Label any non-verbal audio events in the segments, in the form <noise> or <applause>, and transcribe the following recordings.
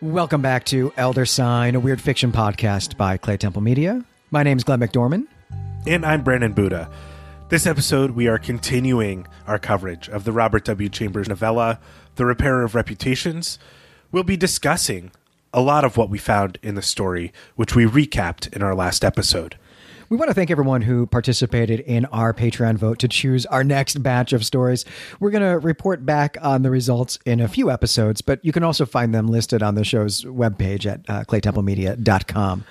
Welcome back to Elder Sign, a weird fiction podcast by Claytemple Media. My name is Glenn McDorman. And I'm Brandon Buddha. This episode, we are continuing our coverage of the Robert W. Chambers novella, The Repairer of Reputations. We'll be discussing a lot of what we found in the story, which we recapped in our last episode. We want to thank everyone who participated in our Patreon vote to choose our next batch of stories. We're going to report back on the results in a few episodes, but you can also find them listed on the show's webpage at uh, claytemplemedia.com.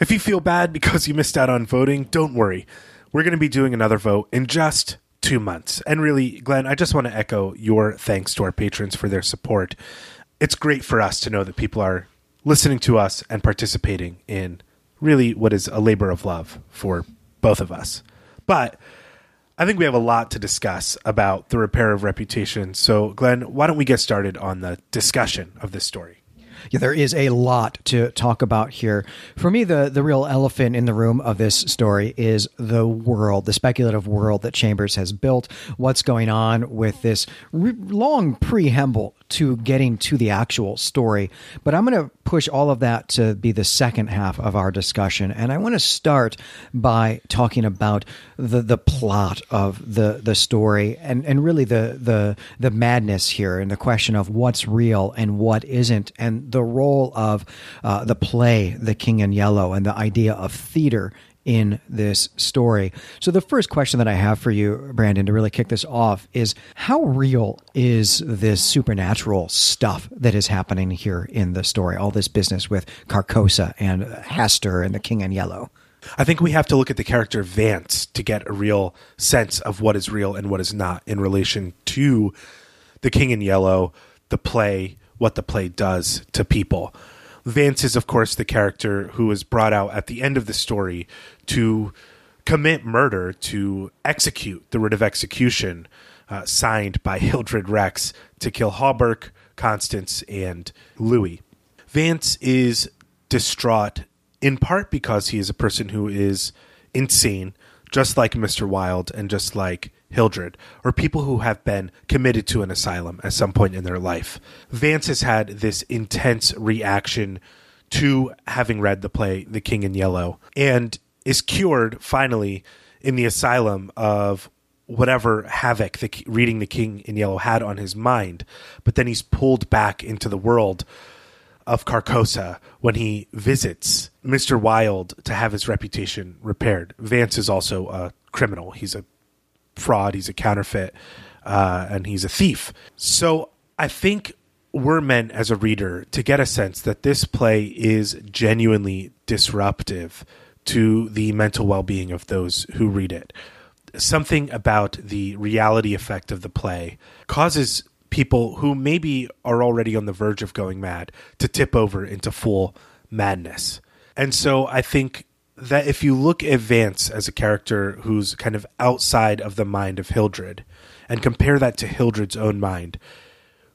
If you feel bad because you missed out on voting, don't worry. We're going to be doing another vote in just two months. And really, Glenn, I just want to echo your thanks to our patrons for their support. It's great for us to know that people are listening to us and participating in really what is a labor of love for both of us. But I think we have a lot to discuss about the repair of reputation. So, Glenn, why don't we get started on the discussion of this story? Yeah, there is a lot to talk about here. For me, the the real elephant in the room of this story is the world, the speculative world that Chambers has built. What's going on with this re- long preamble to getting to the actual story? But I'm going to push all of that to be the second half of our discussion, and I want to start by talking about the the plot of the the story and and really the the the madness here and the question of what's real and what isn't and the role of uh, the play the king in yellow and the idea of theater in this story. So the first question that I have for you Brandon to really kick this off is how real is this supernatural stuff that is happening here in the story all this business with Carcosa and Hastur and the king in yellow I think we have to look at the character Vance to get a real sense of what is real and what is not in relation to the King in Yellow, the play, what the play does to people. Vance is, of course, the character who is brought out at the end of the story to commit murder, to execute the writ of execution uh, signed by <laughs> Hildred Rex to kill Hawberk, Constance, and Louis. Vance is distraught in part because he is a person who is insane, just like Mr. Wilde and just like Hildred, or people who have been committed to an asylum at some point in their life. Vance has had this intense reaction to having read the play The King in Yellow and is cured finally in the asylum of whatever havoc the reading The King in Yellow had on his mind, but then he's pulled back into the world of Carcosa when he visits Mr. Wilde to have his reputation repaired. Vance is also a criminal. He's a fraud, he's a counterfeit, uh, and he's a thief. So I think we're meant as a reader to get a sense that this play is genuinely disruptive to the mental well being of those who read it. Something about the reality effect of the play causes people who maybe are already on the verge of going mad to tip over into full madness. And so I think that if you look at Vance as a character who's kind of outside of the mind of Hildred and compare that to Hildred's own mind,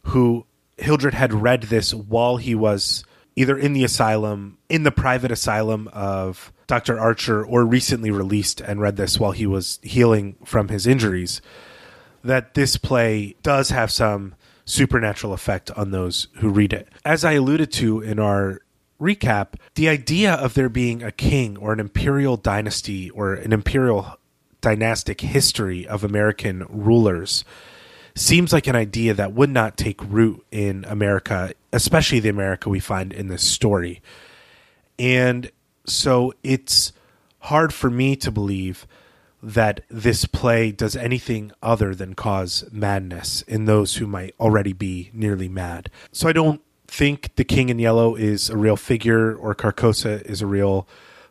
who Hildred had read this while he was either in the asylum, in the private asylum of Dr. Archer, or recently released and read this while he was healing from his injuries that this play does have some supernatural effect on those who read it. As I alluded to in our recap, the idea of there being a king or an imperial dynasty or an imperial dynastic history of American rulers seems like an idea that would not take root in America, especially the America we find in this story. And so it's hard for me to believe that this play does anything other than cause madness in those who might already be nearly mad. So I don't think the King in Yellow is a real figure or Carcosa is a real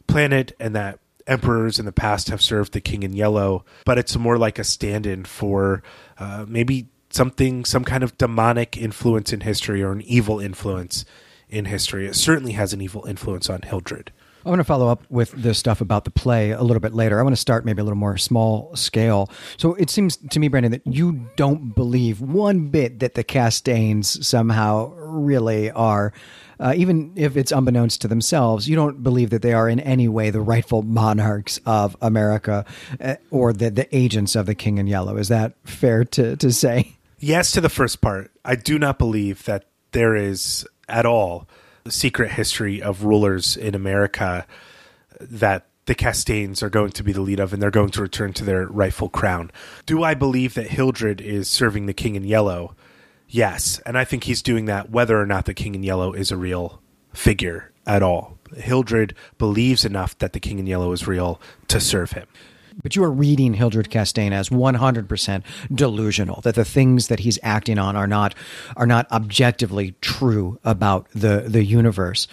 planet and that emperors in the past have served the King in Yellow, but it's more like a stand in for uh, maybe something, some kind of demonic influence in history or an evil influence in history. It certainly has an evil influence on Hildred. I want to follow up with the stuff about the play a little bit later. I want to start maybe a little more small scale. So it seems to me, Brandon, that you don't believe one bit that the Castaignes somehow really are. Uh, even if it's unbeknownst to themselves, you don't believe that they are in any way the rightful monarchs of America uh, or the, the agents of the King in Yellow. Is that fair to, to say? Yes, to the first part. I do not believe that there is at all secret history of rulers in America that the Castaignes are going to be the lead of, and they're going to return to their rightful crown. Do I believe that Hildred is serving the King in Yellow? Yes, and I think he's doing that whether or not the King in Yellow is a real figure at all. Hildred believes enough that the King in Yellow is real to serve him. But you are reading Hildred Castaigne as 100% delusional that the things that he's acting on are not are not objectively true about the the universe.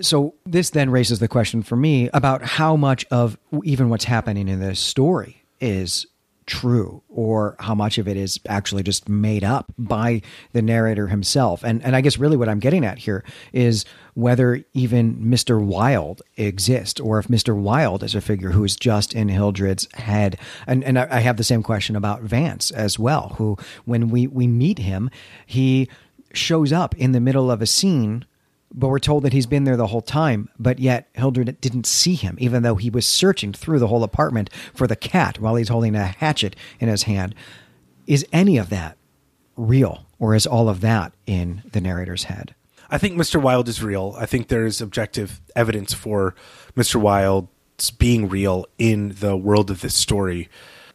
So this then raises the question for me about how much of even what's happening in this story is true or how much of it is actually just made up by the narrator himself. And and I guess really what I'm getting at here is whether even Mr. Wilde exists or if Mr. Wilde is a figure who is just in Hildred's head. And and I have the same question about Vance as well, who when we we meet him, he shows up in the middle of a scene but we're told that he's been there the whole time, but yet Hildred didn't see him, even though he was searching through the whole apartment for the cat while he's holding a hatchet in his hand. Is any of that real, or is all of that in the narrator's head? I think Mr. Wilde is real. I think there is objective evidence for Mr. Wilde's being real in the world of this story.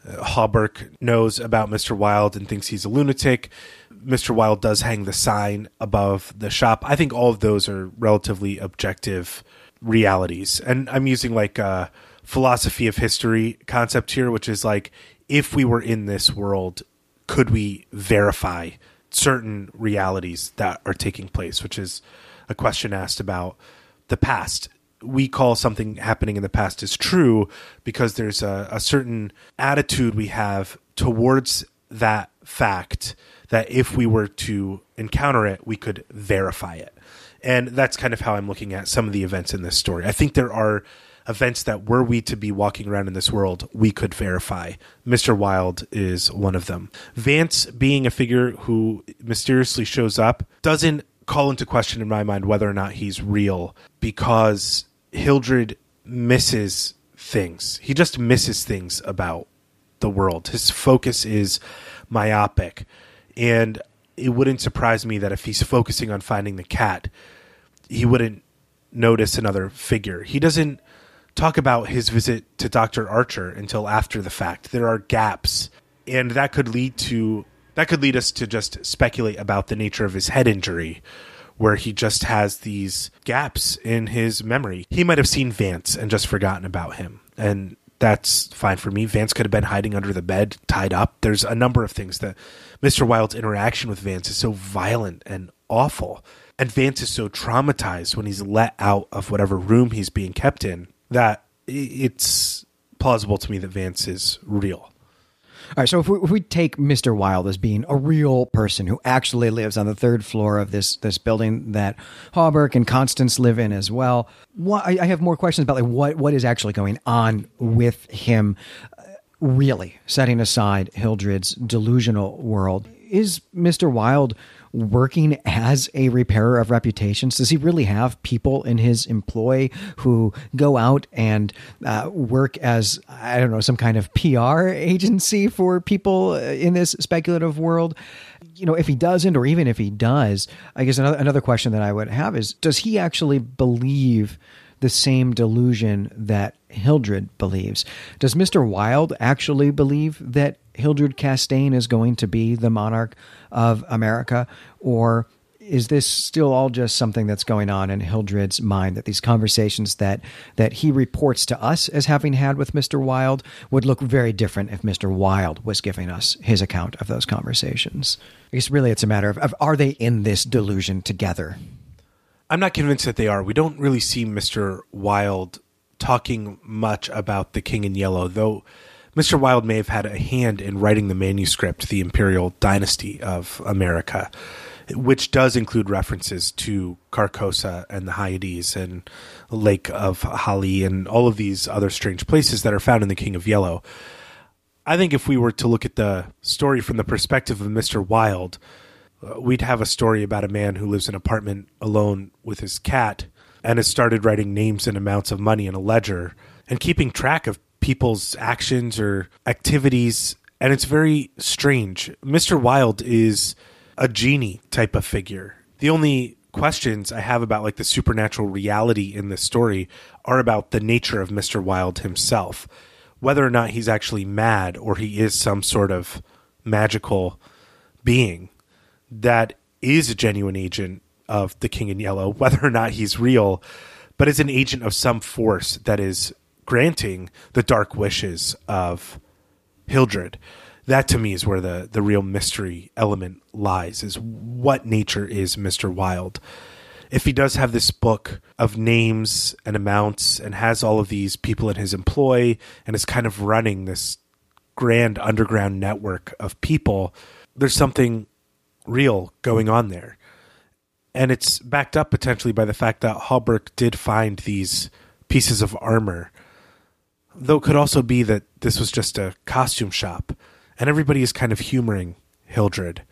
Uh, knows about Mr. Wilde and thinks he's a lunatic. Mr. Wilde does hang the sign above the shop. I think all of those are relatively objective realities. And I'm using like a philosophy of history concept here, which is like if we were in this world, could we verify certain realities that are taking place, which is a question asked about the past. We call something happening in the past as true because there's a, a certain attitude we have towards that fact that if we were to encounter it, we could verify it. And that's kind of how I'm looking at some of the events in this story. I think there are events that were we to be walking around in this world, we could verify. Mr. Wilde is one of them. Vance, being a figure who mysteriously shows up, doesn't call into question in my mind whether or not he's real because Hildred misses things. He just misses things about the world. His focus is myopic. And it wouldn't surprise me that if he's focusing on finding the cat, he wouldn't notice another figure. He doesn't talk about his visit to Dr. Archer until after the fact. There are gaps, and that could lead to that could lead us to just speculate about the nature of his head injury where he just has these gaps in his memory. He might have seen Vance and just forgotten about him. And that's fine for me. Vance could have been hiding under the bed, tied up. There's a number of things that Mr. Wilde's interaction with Vance is so violent and awful. And Vance is so traumatized when he's let out of whatever room he's being kept in that it's plausible to me that Vance is real. All right, so if we, if we, take Mr. Wilde as being a real person who actually lives on the third floor of this this building that Hawberk and Constance live in as well, what, I, I have more questions about like what what is actually going on with him. Really, setting aside Hildred's delusional world, is Mr. Wilde working as a repairer of reputations? Does he really have people in his employ who go out and uh, work as, I don't know, some kind of PR agency for people uh, in this speculative world? You know, if he doesn't, or even if he does, I guess another, another question that I would have is does he actually believe the same delusion that Hildred believes? Does Mr. Wilde actually believe that Hildred Castaigne is going to be the monarch of America? Or is this still all just something that's going on in Hildred's mind that these conversations that that he reports to us as having had with Mr. Wilde would look very different if Mr. Wilde was giving us his account of those conversations? I guess really it's a matter of, of are they in this delusion together? I'm not convinced that they are. We don't really see Mr. Wilde talking much about the King in Yellow, though Mr. Wilde may have had a hand in writing the manuscript, The Imperial Dynasty of America, which does include references to Carcosa and the Hyades and Lake of Hali and all of these other strange places that are found in The King of Yellow. I think if we were to look at the story from the perspective of Mr. Wilde, we'd have a story about a man who lives in an apartment alone with his cat and has started writing names and amounts of money in a ledger and keeping track of people's actions or activities, and it's very strange. Mr. Wilde is a genie type of figure. The only questions I have about like the supernatural reality in this story are about the nature of Mr. Wilde himself. Whether or not he's actually mad or he is some sort of magical being that is a genuine agent of the King in Yellow, <laughs> whether or not he's real, but is an agent of some force that is granting the dark wishes of Hildred. That to me is where the, the real mystery element lies is what nature is Mr. Wilde. If he does have this book of names and amounts and has all of these people in his employ and is kind of running this grand underground network of people, there's something real going on there. And it's backed up potentially by the fact that Hawberk did find these pieces of armor. Though it could also be that this was just a costume shop, and everybody is kind of humoring Hildred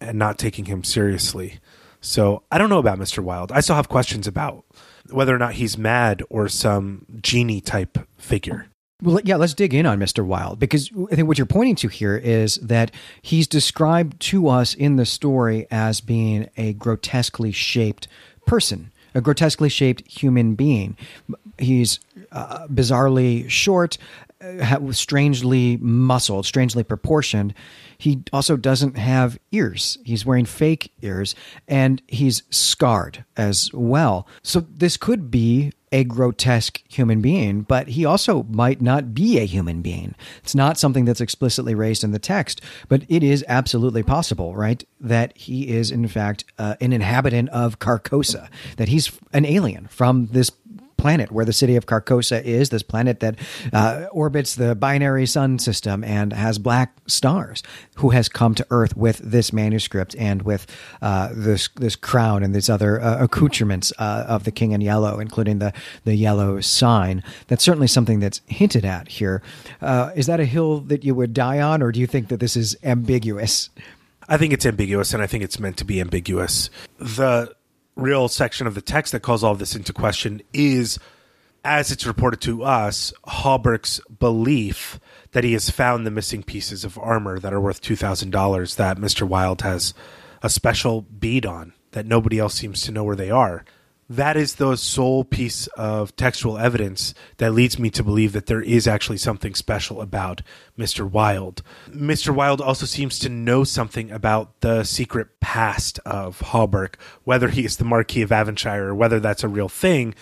and not taking him seriously. So I don't know about Mr. Wilde. I still have questions about whether or not he's mad or some genie type figure. Well, yeah, let's dig in on Mr. Wilde because I think what you're pointing to here is that he's described to us in the story as being a grotesquely shaped person, a grotesquely shaped human being. He's uh, bizarrely short, uh, strangely muscled, strangely proportioned. He also doesn't have ears. He's wearing fake ears and he's scarred as well. So this could be a grotesque human being, but he also might not be a human being. It's not something that's explicitly raised in the text, but it is absolutely possible, right? That he is, in fact, uh, an inhabitant of Carcosa, that he's an alien from this planet where the city of Carcosa is, this planet that uh, orbits the binary sun system and has black stars, who has come to Earth with this manuscript and with uh, this this crown and these other uh, accoutrements uh, of the King in Yellow, including the the yellow sign. That's certainly something that's hinted at here. Uh, is that a hill that you would die on, or do you think that this is ambiguous? I think it's ambiguous, and I think it's meant to be ambiguous. The real section of the text that calls all this into question is, as it's reported to us, Hawberk's belief that he has found the missing pieces of armor that are worth $2,000 that Mr. Wilde has a special bead on that nobody else seems to know where they are that is the sole piece of textual evidence that leads me to believe that there is actually something special about Mr. Wilde. Mr. Wilde also seems to know something about the secret past of Hawberk. Whether he is the Marquis of Avonshire or whether that's a real thing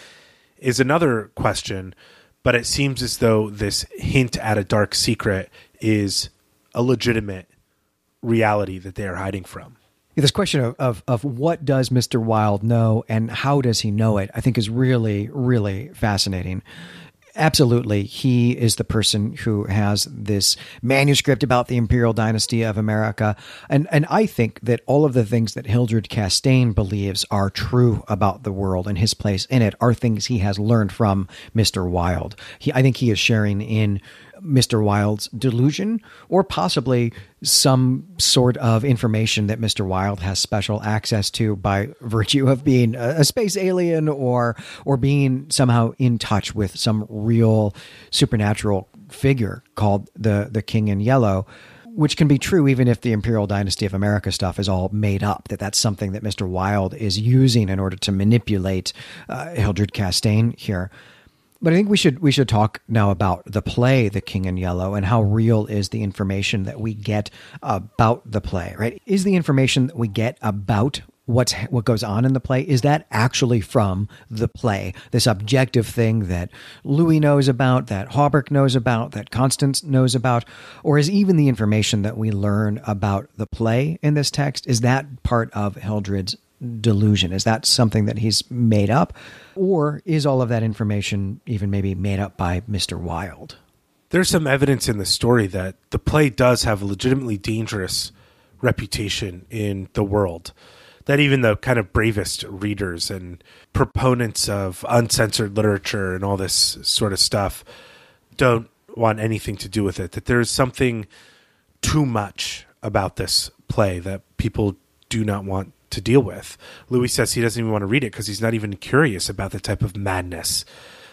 is another question, but it seems as though this hint at a dark secret is a legitimate reality that they are hiding from this question of, of, of what does Mr. Wilde know and how does he know it, I think is really, really fascinating. Absolutely. He is the person who has this manuscript about the imperial dynasty of America. And, and I think that all of the things that Hildred Castaigne believes are true about the world and his place in it are things he has learned from Mr. Wilde. He, I think he is sharing in Mr. Wilde's delusion, or possibly some sort of information that Mr. Wilde has special access to by virtue of being a, space alien or or being somehow in touch with some real supernatural figure called the the King in Yellow which can be true even if the imperial dynasty of america stuff is all made up that that's something that mr wilde is using in order to manipulate uh, hildred castaigne here but I think we should we should talk now about the play The King in Yellow and how real is the information that we get about the play, right? Is the information that we get about what's what goes on in the play is that actually from the play this objective thing that louis knows about that hawberk knows about that constance knows about or is even the information that we learn about the play in this text is that part of hildred's delusion? Is that something that he's made up? Or is all of that information even maybe made up by Mr. Wilde? There's some evidence in the story that the play does have a legitimately dangerous reputation in the world. That even the kind of bravest readers and proponents of uncensored literature and all this sort of stuff don't want anything to do with it. That there's something too much about this play that people do not want to deal with. Louis says he doesn't even want to read it because he's not even curious about the type of madness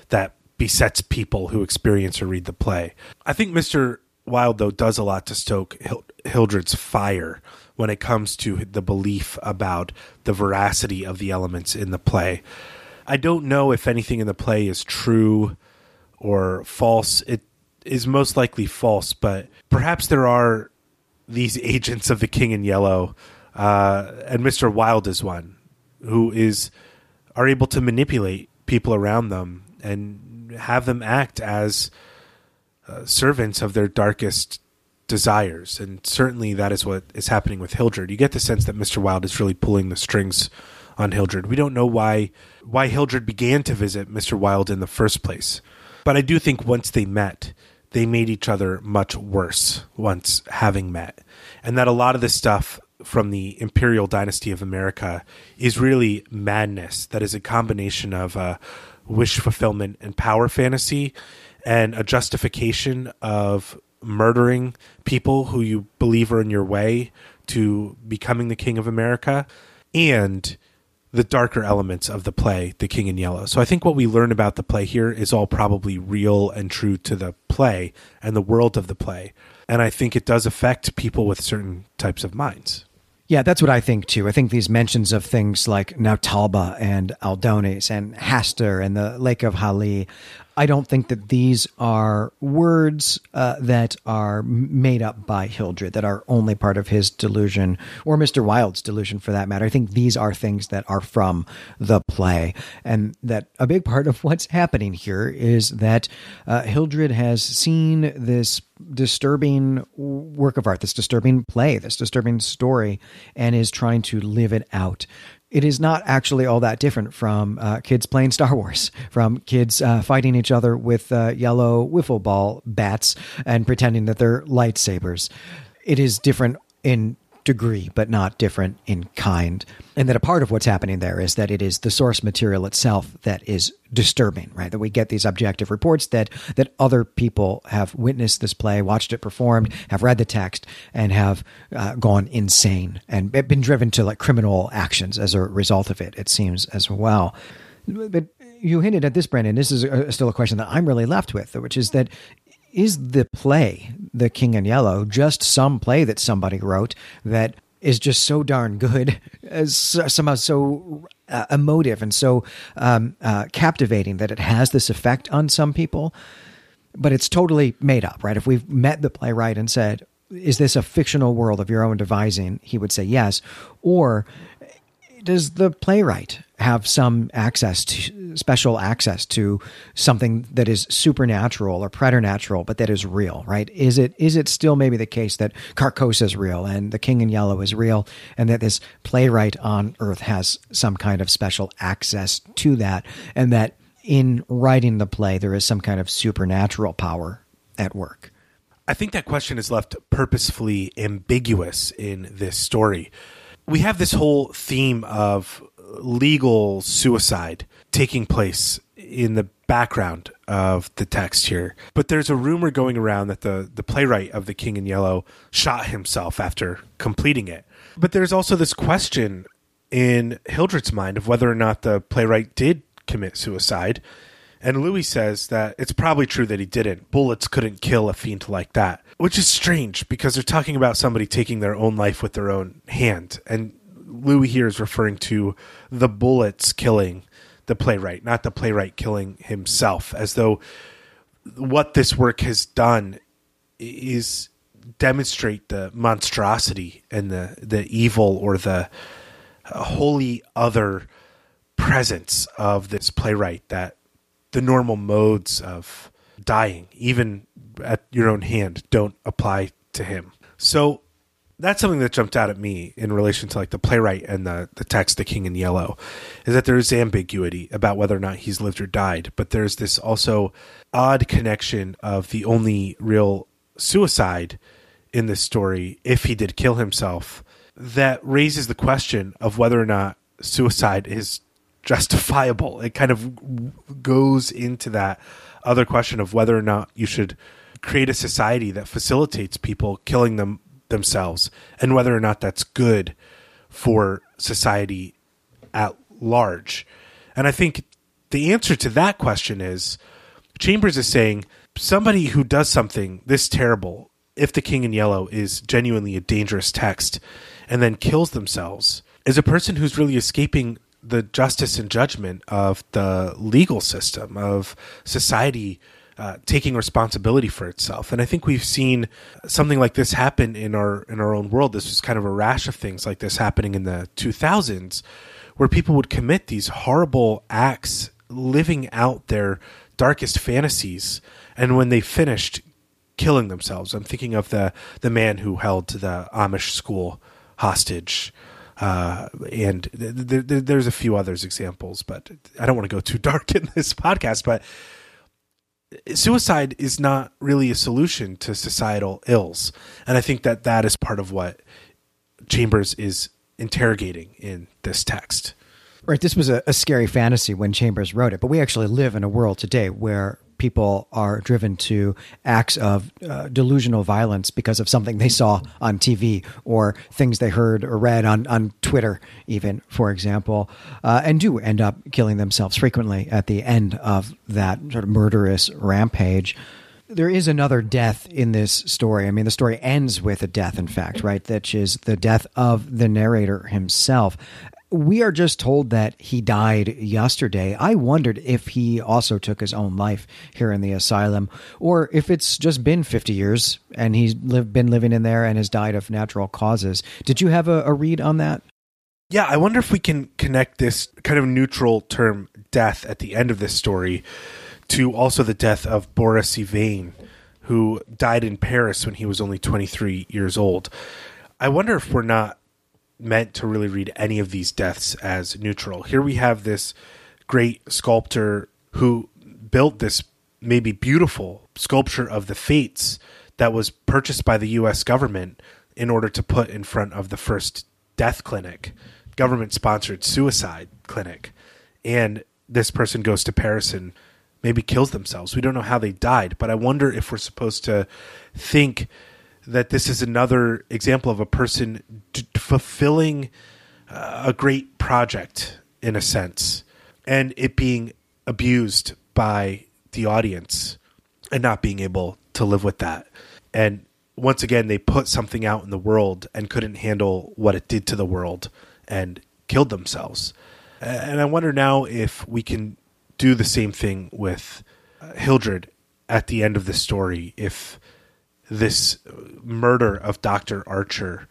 that besets people who experience or read the play. I think Mr. Wilde, though, does a lot to stoke Hildred's fire when it comes to the belief about the veracity of the elements in the play. I don't know if anything in the play is true or false. It is most likely false, but perhaps there are these <laughs> agents of the King in Yellow, uh, and Mr. Wilde is one who is are able to manipulate people around them and have them act as uh, servants of their darkest desires. And certainly that is what is happening with Hildred. You get the sense that Mr. Wilde is really pulling the strings on Hildred. We don't know why why Hildred began to visit Mr. Wilde in the first place. But I do think once they met, they made each other much worse once having met. And that a lot of the stuff from the imperial dynasty of America is really madness. That is a combination of uh, wish fulfillment and power fantasy and a justification of murdering people who you believe are in your way to becoming the king of America and the darker elements of the play, The King in Yellow. So I think what we learn about the play here is all probably real and true to the play and the world of the play. And I think it does affect people with certain types of minds. Yeah, that's what I think too. I think these mentions of things like Naotalba and Aldones and Hastur and the Lake of Hali I don't think that these are words uh, that are made up by Hildred, that are only part of his delusion, or Mr. Wilde's delusion for that matter. I think these are things that are from the play. And that a big part of what's happening here is that uh, Hildred has seen this disturbing work of art, this disturbing play, this disturbing story, and is trying to live it out it is not actually all that different from uh, kids playing Star Wars, from kids uh, fighting each other with uh, yellow wiffle ball bats and pretending that they're lightsabers. It is different in degree, but not different in kind. And that a part of what's happening there is that it is the source material itself that is disturbing, right? That we get these objective reports that that other people have witnessed this play, watched it performed, have read the text, and have uh, gone insane and been driven to like criminal actions as a result of it. It seems as well. But you hinted at this, Brandon. This is a, still a question that I'm really left with, which is that is the play, The King in Yellow, just some play that somebody wrote that is just so darn good, <laughs> somehow so uh, emotive and so um, uh, captivating that it has this effect on some people? But it's totally made up, right? If we've met the playwright and said, is this a fictional world of your own devising? He would say yes. Or does the playwright have some access to special access to something that is supernatural or preternatural but that is real right? Is it is it still maybe the case that carcosa is real and the king in yellow is real and that this playwright on earth has some kind of special access to that and that in writing the play there is some kind of supernatural power at work? I think that question is left purposefully ambiguous in this story. We have this whole theme of legal suicide taking place in the background of the text here. But there's a rumor going around that the, the playwright of The King in Yellow shot himself after completing it. But there's also this question in Hildred's mind of whether or not the playwright did commit suicide. And Louis says that it's probably true that he didn't. Bullets couldn't kill a fiend like that which is strange because they're talking about somebody taking their own life with their own hand. And Louis here is referring to the bullets killing the playwright, not the playwright killing himself, as though what this work has done is demonstrate the monstrosity and the, the evil or the uh, wholly other presence of this playwright that the normal modes of dying, even at your own hand don't apply to him. So that's something that jumped out at me in relation to like the playwright and the, the text, The King in Yellow, is that there is ambiguity about whether or not he's lived or died. But there's this also odd connection of the only real suicide in this story, if he did kill himself, that raises the question of whether or not suicide is justifiable. It kind of goes into that other question of whether or not you should create a society that facilitates people killing them themselves and whether or not that's good for society at large. And I think the answer to that question is Chambers is saying somebody who does something this terrible if the king in yellow is genuinely a dangerous text and then kills themselves is a person who's really escaping the justice and judgment of the legal system of society uh, taking responsibility for itself. And I think we've seen something like this happen in our in our own world. This was kind of a rash of things like this happening in the 2000s, where people would commit these horrible acts, living out their darkest fantasies, and when they finished, killing themselves. I'm thinking of the the man who held the Amish school hostage. Uh, and th- th- there's a few others examples, but I don't want to go too <laughs> dark in this podcast. But suicide is not really a solution to societal ills, and I think that that is part of what Chambers is interrogating in this text. Right. This was a, a, scary fantasy when Chambers wrote it, but we actually live in a world today where people are driven to acts of uh, delusional violence because of something they saw on TV or things they heard or read on, on Twitter, even, for example, uh, and do end up killing themselves frequently at the end of that sort of murderous rampage there is another death in this story. I mean, the story ends with a death, in fact, right? That is the death of the narrator himself we are just told that he died yesterday. I wondered if he also took his own life here in the asylum, or if it's just been 50 years and he's lived, been living in there and has died of natural causes. Did you have a, a read on that? Yeah, I wonder if we can connect this kind of neutral term death at the end of this story to also the death of Boris Yvain, who died in Paris when he was only 23 years old. I wonder if we're not meant to really read any of these deaths as neutral. Here we have this great sculptor who built this maybe beautiful sculpture of the fates that was purchased by the US government in order to put in front of the first death clinic, government sponsored suicide clinic. And this person goes to Paris and maybe kills themselves. We don't know how they died, but I wonder if we're supposed to think that this is another example of a person d- fulfilling uh, a great project in a sense and it being abused by the audience and not being able to live with that. And once again, they put something out in the world and couldn't handle what it did to the world and killed themselves. And I wonder now if we can do the same thing with uh, Hildred at the end of the story. If this murder of Dr. Archer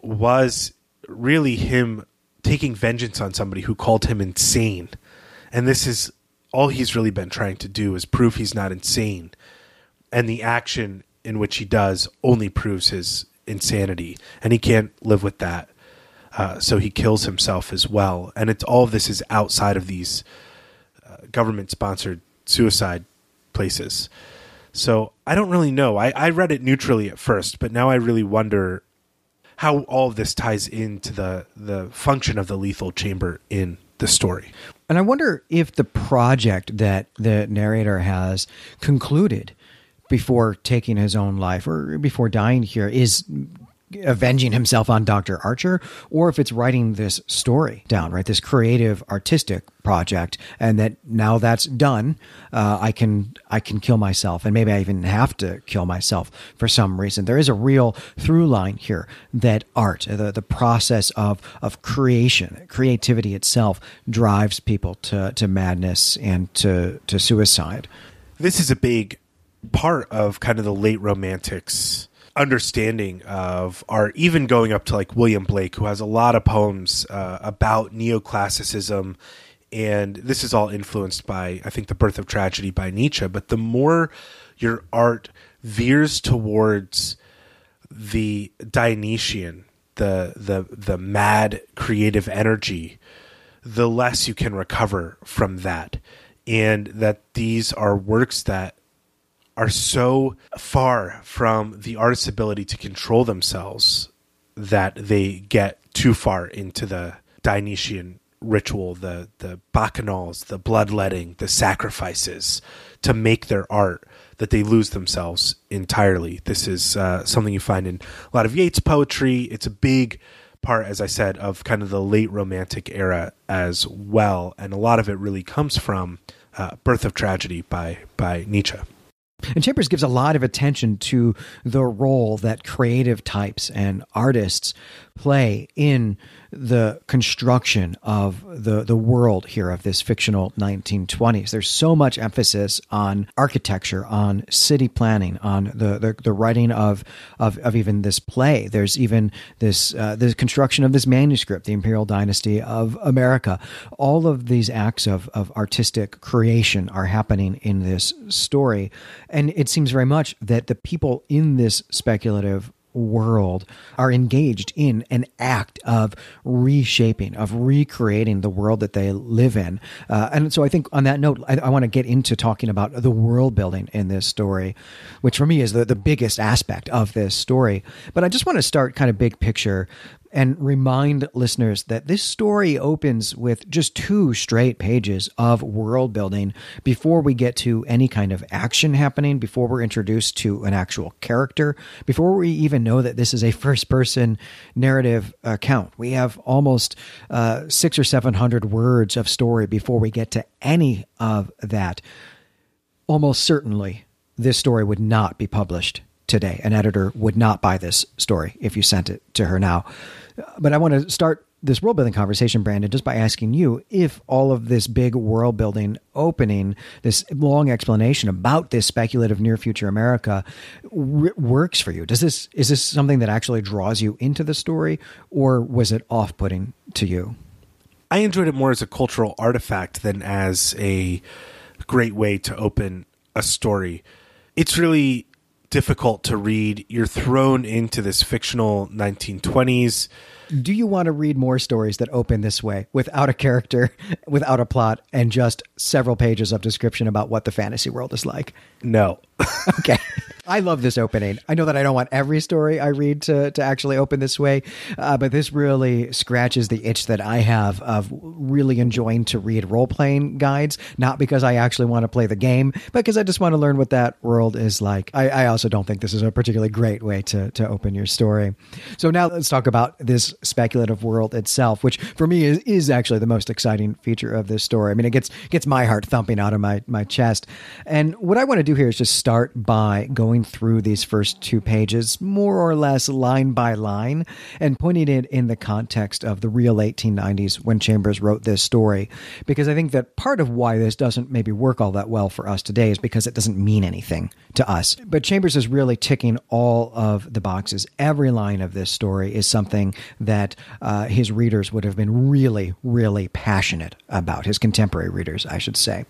was really him taking vengeance on somebody who called him insane. And this is all he's really been trying to do is prove he's not insane. And the action in which he does only proves his insanity. And he can't live with that. Uh, so he kills himself as well. And it's all of this is outside of these uh, government sponsored suicide places. So I don't really know. I, I read it neutrally at first, but now I really wonder how all of this ties into the the function of the lethal chamber in the story. And I wonder if the project that the narrator has concluded before taking his own life or before dying here is avenging himself on Dr. Archer, or if it's writing this story down, right? This creative, artistic project, and that now that's done, uh, I can I can kill myself, and maybe I even have to kill myself for some reason. There is a real through line here that art, the the process of of creation, creativity itself, drives people to to madness and to to suicide. This is a big part of kind of the late romantics understanding of art, even going up to like William Blake, who has a lot of poems uh, about neoclassicism. And this is all influenced by, I think, The Birth of Tragedy by Nietzsche. But the more your art veers towards the Dionysian, the the the mad creative energy, the less you can recover from that. And that these are works that are so far from the artist's ability to control themselves that they get too far into the Dionysian ritual, the the bacchanals, the bloodletting, the sacrifices to make their art that they lose themselves entirely. This is uh, something you find in a lot of Yeats poetry. It's a big part, as I said, of kind of the late Romantic era as well, and a lot of it really comes from uh, "Birth of Tragedy" by by Nietzsche. And Chambers gives a lot of attention to the role that creative types and artists play in the construction of the, the world here of this fictional 1920s. There's so much emphasis on architecture, on city planning, on the, the, the writing of, of, of even this play. There's even this uh, the construction of this manuscript, The Imperial Dynasty of America. All of these acts of, of artistic creation are happening in this story. And it seems very much that the people in this speculative world are engaged in an act of reshaping, of recreating the world that they live in. Uh, and so I think on that note, I, I want to get into talking about the world building in this story, which for me is the, the biggest aspect of this story. But I just want to start kind of big picture and remind listeners that this story opens with just two straight pages of world building before we get to any kind of action happening, before we're introduced to an actual character, before we even know that this is a <laughs> first person narrative account. We have almost uh, six or seven hundred words of story before we get to any of that. Almost certainly, this story would not be published today. An editor would not buy this story if you sent it to her now. But I want to start this world building conversation, Brandon, just by asking you if all of this big world building opening, this long explanation about this speculative near future America, r- works for you. Does this is this something that actually draws you into the story, or was it off putting to you? I enjoyed it more as a cultural artifact than as a great way to open a story. It's really difficult to read. You're thrown into this fictional 1920s. Do you want to read more stories that open this way without a character, <laughs> without a plot, and just several pages of description about what the fantasy world is like? No. <laughs> okay. <laughs> I love this opening. I know that I don't want every story I read to, to actually open this way, uh, but this really scratches the itch that I have of really enjoying to read role playing guides, not because I actually want to play the game, but because I just want to learn what that world is like. I, I also don't think this is a particularly great way to, to open your story. So now let's talk about this speculative world itself, which for me is, is actually the most exciting feature of this story. I mean, it gets gets my heart thumping out of my, my chest. And what I want to do here is just start by going through these first two pages, more or less line by line, and pointing it in the context of the real 1890s when Chambers wrote this story. Because I think that part of why this doesn't maybe work all that well for us today is because it doesn't mean anything to us. But Chambers is really ticking all of the boxes. Every line of this story is something that uh, his readers would have been really, really passionate about, his contemporary readers, I should say.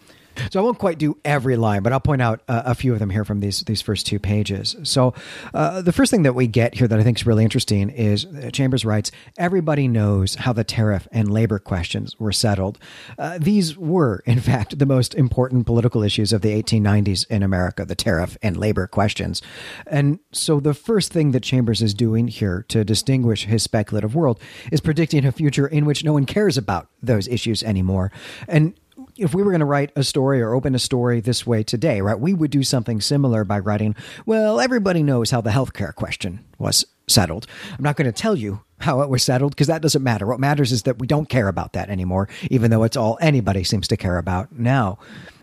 So I won't quite do every line, but I'll point out uh, a few of them here from these these first two pages. So uh, the first thing that we get here that I think is really interesting is uh, Chambers writes, "Everybody knows how the tariff and labor questions were settled. Uh, these were, in <laughs> fact, the most important political issues of the 1890s in America: the tariff and labor questions. And so the first thing that Chambers is doing here to distinguish his speculative world is predicting a future in which no one cares about those issues anymore, and if we were going to write a story or open a story this way today, right, we would do something similar by writing, well, everybody knows how the healthcare question was settled. I'm not going to tell you how it was settled because that doesn't matter. What matters is that we don't care about that anymore, even though it's all anybody seems to care about now.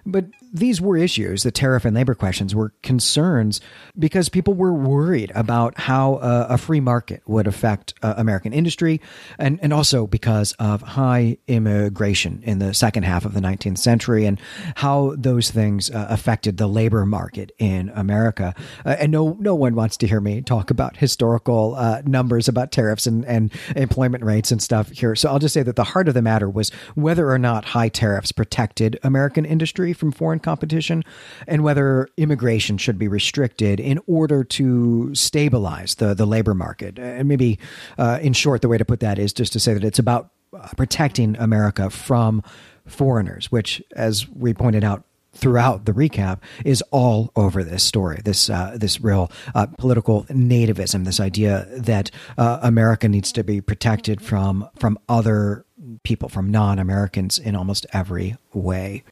But these were issues, the tariff and labor questions were concerns because people were worried about how uh, a free market would affect uh, American industry and, and also because of high immigration in the second half of the 19th century and how those things uh, affected the labor market in America. Uh, and no, no one wants to hear me talk about historical uh, numbers about tariffs and, and employment rates and stuff here. So I'll just say that the heart of the matter was whether or not high tariffs protected American industry from foreign competition and whether immigration should be restricted in order to stabilize the, the labor market. And maybe, uh, in short, the way to put that is just to say that it's about uh, protecting America from foreigners, which, as we pointed out throughout the recap is all over this story. This uh, this real uh, political nativism, this idea that uh, America needs to be protected from from other people, from non Americans in almost every way.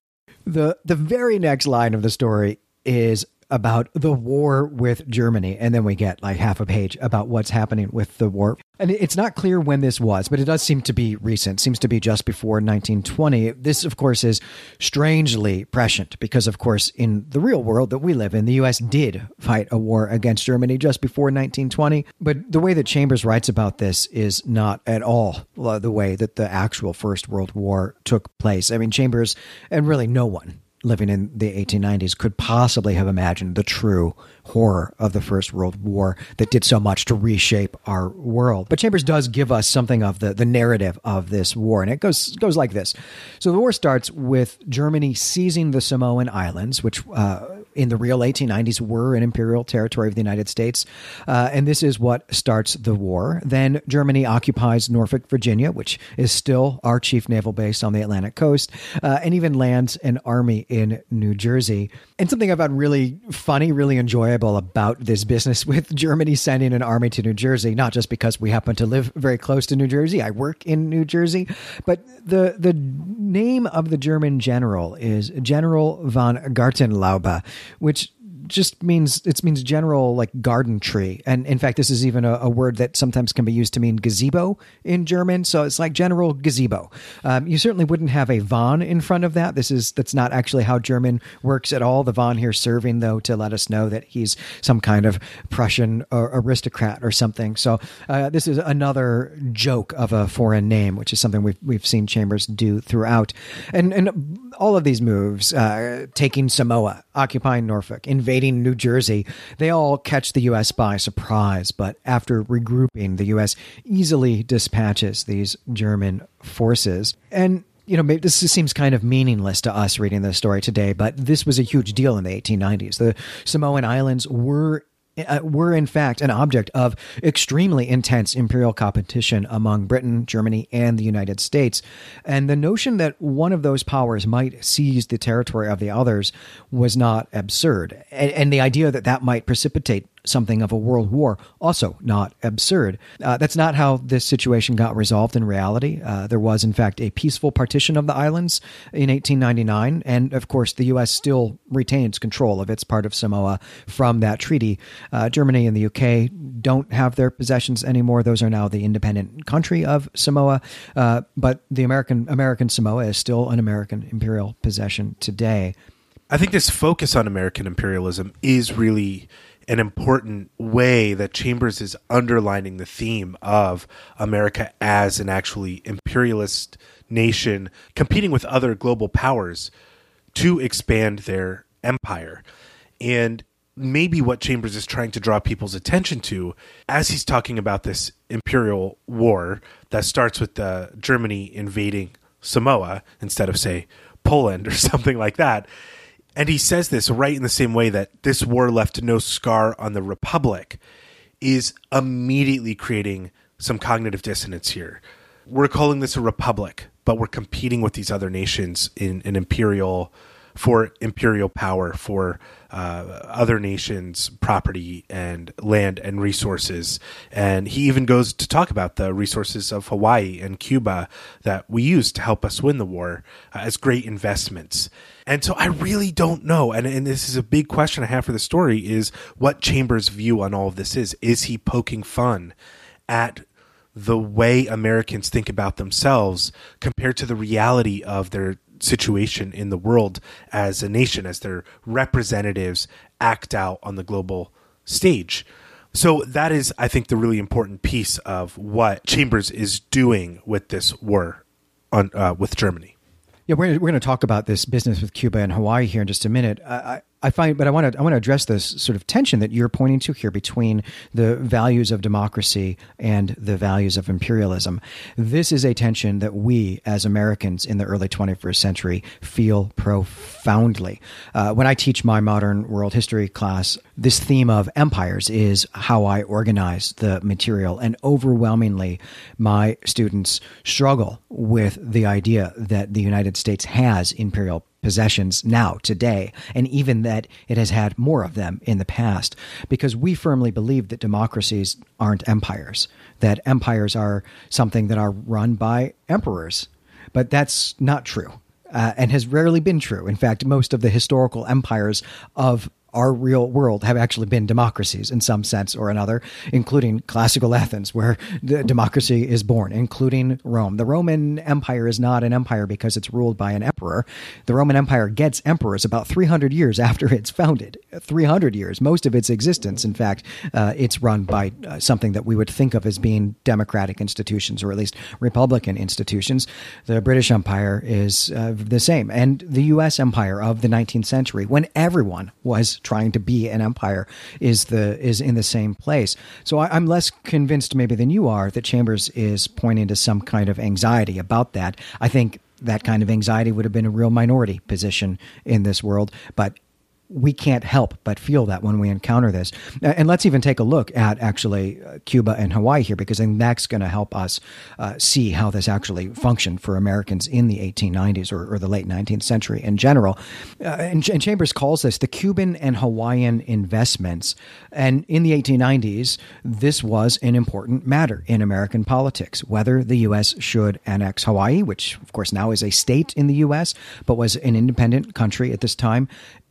The the very next line of the story is about the war with Germany, and then we get like half a page about what's happening with the war. And it's not clear when this was, but it does seem to be recent. Seems to be just before 1920. This, of course, is strangely prescient because, of course, in the real world that we live in, the U.S. did fight a war against Germany just before 1920. But the way that Chambers writes about this is not at all the way that the actual First World War took place. I mean, Chambers and really no one living in the 1890s could possibly have imagined the true horror of the First World War that did so much to reshape our world. But Chambers does give us something of the, the narrative of this war, and it goes goes like this. So the war starts with Germany seizing the Samoan Islands, which uh, in the real 1890s were an imperial territory of the United States. Uh, and this is what starts the war. Then Germany occupies Norfolk, Virginia, which is still our chief naval base on the Atlantic coast, uh, and even lands an army in New Jersey. And something I found really funny, really enjoyable about this business <laughs> with Germany sending an army to New Jersey, not just because we happen to live very close to New Jersey, I work in New Jersey, but the, the name of the German general is General von Gartenlaube, which just means it means general like garden tree. And in fact this is even a, a, word that sometimes can be used to mean gazebo in german. So it's like general gazebo. Um, you certainly wouldn't have a von in front of that. This is that's not actually how german works at all. The von here serving though to let us know that he's some kind of prussian aristocrat or something. So uh, this is another joke of a foreign name which is something we've, we've seen chambers do throughout. And and all of these moves uh, taking samoa occupying norfolk invading invading New Jersey, they all catch the U.S. by surprise. But after regrouping, the U.S. easily dispatches these German forces. And you know, this seems kind of meaningless to us reading this story today, but this was a huge deal in the 1890s. The Samoan Islands were uh, were in fact an object of extremely intense imperial competition among Britain, Germany, and the United States. And the notion that one of those powers might seize the territory of the others was not absurd. And, and the idea that that might precipitate something of a world war. Also, not absurd. Uh, that's not how this situation got resolved in reality. Uh, there was, in fact, a peaceful partition of the islands in 1899, and of course, the U.S. still retains control of its part of Samoa from that treaty. Uh, Germany and the UK don't have their possessions anymore; those are now the independent country of Samoa. Uh, but the American American Samoa is still an American imperial possession today. I think this focus on American imperialism is really an important way that Chambers is underlining the theme of America as an actually imperialist nation competing with other global powers to expand their empire. And maybe what Chambers is trying to draw people's attention to as he's talking about this imperial war that starts with uh, Germany invading Samoa instead of, say, Poland <laughs> or something like that and he says this right in the same way that this war left no scar on the Republic, is immediately creating some cognitive dissonance here. We're calling this a republic, but we're competing with these other nations in an imperial for imperial power, for uh, other nations' property and land and resources. And he even goes to talk about the resources of Hawaii and Cuba that we used to help us win the war uh, as great investments. And so I really don't know. And, and this is a big question I have for the story is what Chambers' view on all of this is. Is he poking fun at the way Americans think about themselves compared to the reality of their situation in the world as a nation, as their representatives act out on the global stage. So that is, I think, the really important piece of what Chambers is doing with this war on uh, with Germany. Yeah, we're, we're going to talk about this business with Cuba and Hawaii here in just a minute. I, I find, but I want to I want to address this sort of tension that you're pointing to here between the values of democracy and the values of imperialism. This is a tension that we as Americans in the early 21st century feel profoundly. Uh, when I teach my modern world history class, this theme of empires is how I organize the material, and overwhelmingly, my students struggle with the idea that the United States has imperial possessions now, today, and even that it has had more of them in the past, because we firmly believe that democracies aren't empires, that empires are something that are run by emperors. But that's not true. Uh, and has rarely been true. In fact, most of the historical empires of our real world have actually been democracies in some sense or another, including classical Athens, where democracy is born, including Rome. The Roman Empire is not an empire because it's ruled by an emperor. The Roman Empire gets emperors about 300 years after it's founded. 300 years, most of its existence. In fact, uh, it's run by uh, something that we would think of as being democratic institutions or at least republican institutions. The British Empire is uh, the same. And the U.S. Empire of the 19th century, when everyone was trying to be an empire is the is in the same place. So I, am less convinced maybe than you are that Chambers is pointing to some kind of anxiety about that. I think that kind of anxiety would have been a real minority position in this world, but we can't help but feel that when we encounter this. And let's even take a look at actually uh, Cuba and Hawaii here, because I think that's going to help us uh, see how this actually functioned for Americans in the 1890s or, or the late 19th century in general. Uh, and, and, Chambers calls this the Cuban and Hawaiian investments. And in the 1890s, this was an important matter in American politics, whether the U.S. should annex Hawaii, which of course now is a state in the U.S., but was an independent country at this time